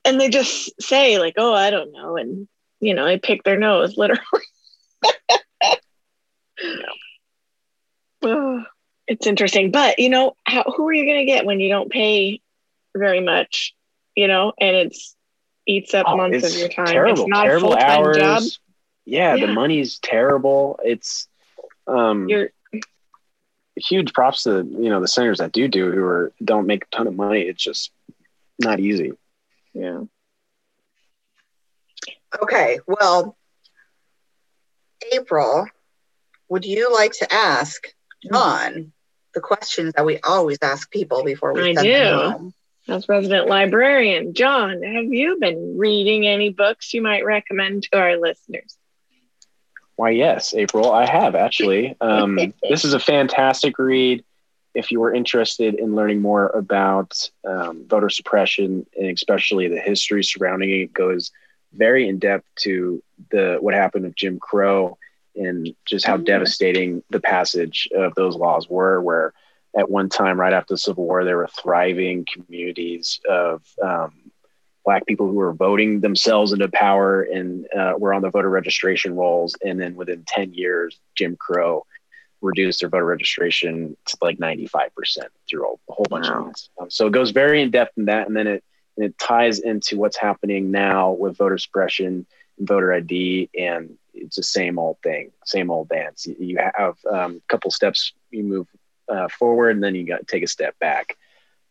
and they just say like oh i don't know and you know they pick their nose literally. Ugh, it's interesting but you know how, who are you going to get when you don't pay very much you know and it's eats up Oh, months it's of your time Terrible, it's not terrible a full-time hours. job Yeah, the money's terrible. It's um you're huge props to you know the senators that do do who are don't make a ton of money. It's just not easy. yeah Okay, well, April, would you like to ask John the questions that we always ask people before we I send do. them home? As resident librarian, John, have you been reading any books you might recommend to our listeners? Why, yes, April, I have actually. Um, this is a fantastic read. If you are interested in learning more about um, voter suppression and especially the history surrounding it, it goes very in depth to the what happened with Jim Crow and just how Mm. devastating the passage of those laws were. Where at one time, right after the Civil War, there were thriving communities of um, black people who were voting themselves into power and uh, were on the voter registration rolls. And then within 10 years, Jim Crow reduced their voter registration to like 95% through a, whole bunch Wow. of things. Um, so it goes very in depth in that. And then it, and it ties into what's happening now with voter suppression and voter ID. And it's the same old thing, same old dance. You, you have um, a couple steps, you move uh, forward, and then you got to take a step back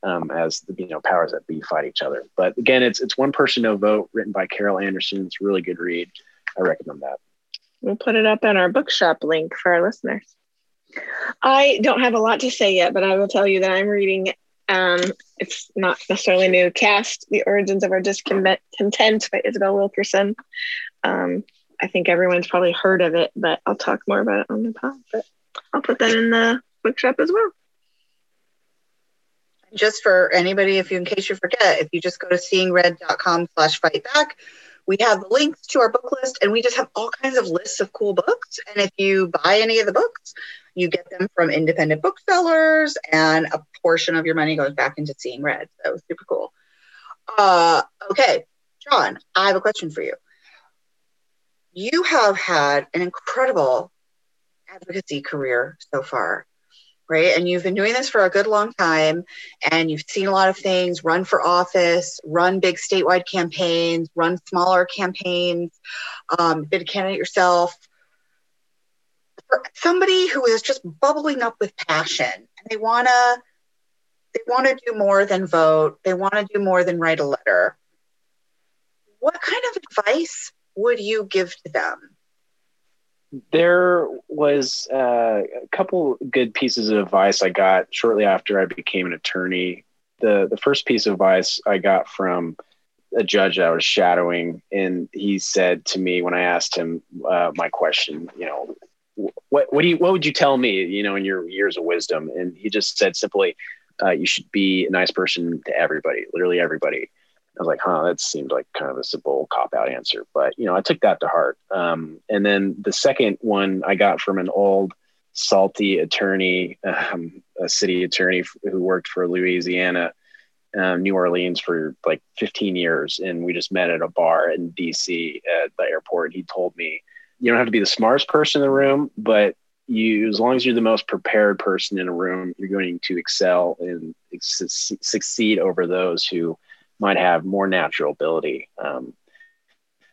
um, as the you know powers that be fight each other. But again, it's it's one person no vote, written by Carol Anderson. It's really good read. I recommend that. We'll put it up on our bookshop link for our listeners. I don't have a lot to say yet, but I will tell you that I'm reading. Um, it's not necessarily new. Caste: The Origins of Our Discontent by Isabel Wilkerson. Um, I think everyone's probably heard of it, but I'll talk more about it on the pod. But I'll put that in the bookshop as well. Just for anybody, if you, in case you forget, if you just go to seeingred.com slash fight back, we have links to our book list and we just have all kinds of lists of cool books. And if you buy any of the books, you get them from independent booksellers and a portion of your money goes back into Seeing Red. Was super cool. Uh, okay, John, I have a question for you. You have had an incredible advocacy career so far right? And you've been doing this for a good long time and you've seen a lot of things run for office, run big statewide campaigns, run smaller campaigns, um, been a candidate yourself. For somebody who is just bubbling up with passion and they want to they want to do more than vote, they want to do more than write a letter. What kind of advice would you give to them? There was uh, a couple good pieces of advice I got shortly after I became an attorney. The the first piece of advice I got from a judge I was shadowing, and he said to me when I asked him uh, my question, you know, what what do you what would you tell me, you know, in your years of wisdom? And he just said simply, uh, you should be a nice person to everybody, literally everybody. I was like, huh, that seemed like kind of a simple cop out answer. But, you know, I took that to heart. Um, and then the second one I got from an old, salty attorney, um, a city attorney who worked for Louisiana, um, New Orleans for like 15 years. And we just met at a bar in DC at the airport. He told me, you don't have to be the smartest person in the room, but you, as long as you're the most prepared person in a room, you're going to excel and succeed over those who might have more natural ability. Um,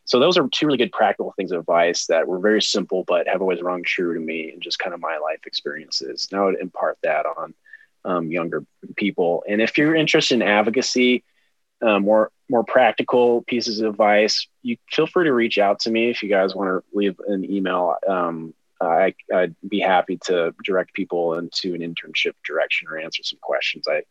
so those are two really good practical things of advice that were very simple, but have always rung true to me and just kind of my life experiences. And I would impart that on um, younger people. And if you're interested in advocacy, um, more more practical pieces of advice, you feel free to reach out to me if you guys want to leave an email. Um, I, would be happy to direct people into an internship direction or answer some questions. I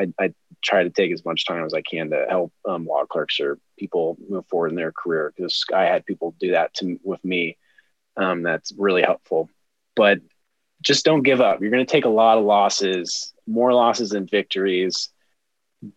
I, I, try to take as much time as I can to help um, law clerks or people move forward in their career because I had people do that to, with me. Um, that's really helpful. But just don't give up. You're going to take a lot of losses, more losses than victories.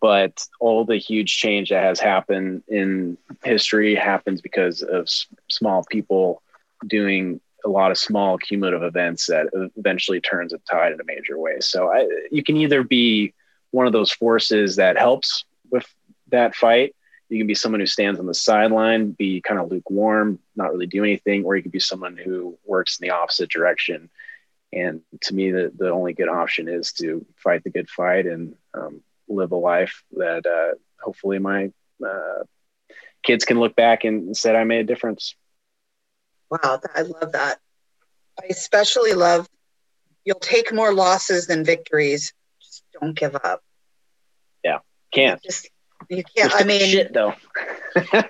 But all the huge change that has happened in history happens because of s- small people doing a lot of small cumulative events that eventually turns a tide in a major way. So I, you can either be one of those forces that helps with that fight. You can be someone who stands on the sideline, be kind of lukewarm, not really do anything, or you could be someone who works in the opposite direction. And to me, the, the only good option is to fight the good fight and um, live a life that uh, hopefully my uh, kids can look back and say I made a difference. Wow, I love that. I especially love you'll take more losses than victories don't give up. Yeah, can't. Just you can't. I mean, shit though.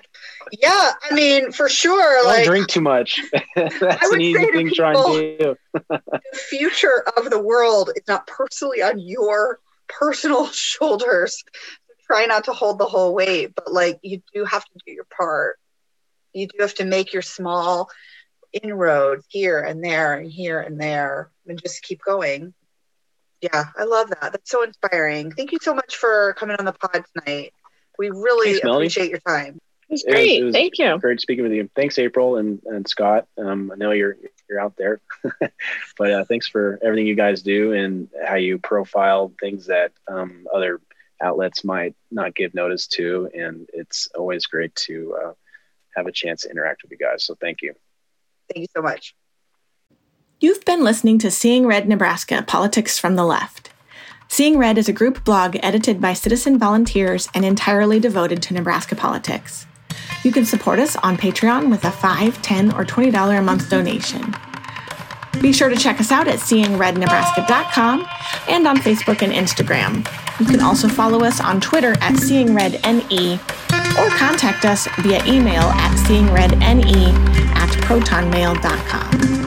yeah, I mean, for sure. Don't like drink too much. That's an easy thing to try and do. the future of the world is not personally on your personal shoulders. Try not to hold the whole weight, but like you do have to do your part. You do have to make your small inroads here and there and here and there and just keep going. Yeah, I love that. That's so inspiring. Thank you so much for coming on the pod tonight. We really Thanks, appreciate your time. It was great. It was, it was Thank you. Great speaking with you. Thanks, April and, and Scott. Um, I know you're you're out there, but uh, thanks for everything you guys do and how you profile things that um, other outlets might not give notice to. And it's always great to uh, have a chance to interact with you guys. So thank you. Thank you so much. You've been listening to Seeing Red Nebraska Politics from the Left. Seeing Red is a group blog edited by citizen volunteers and entirely devoted to Nebraska politics. You can support us on Patreon with a $5, $10, or $20 a month donation. Be sure to check us out at seeingrednebraska.com and on Facebook and Instagram. You can also follow us on Twitter at seeingredne or contact us via email at seeingredne at protonmail.com.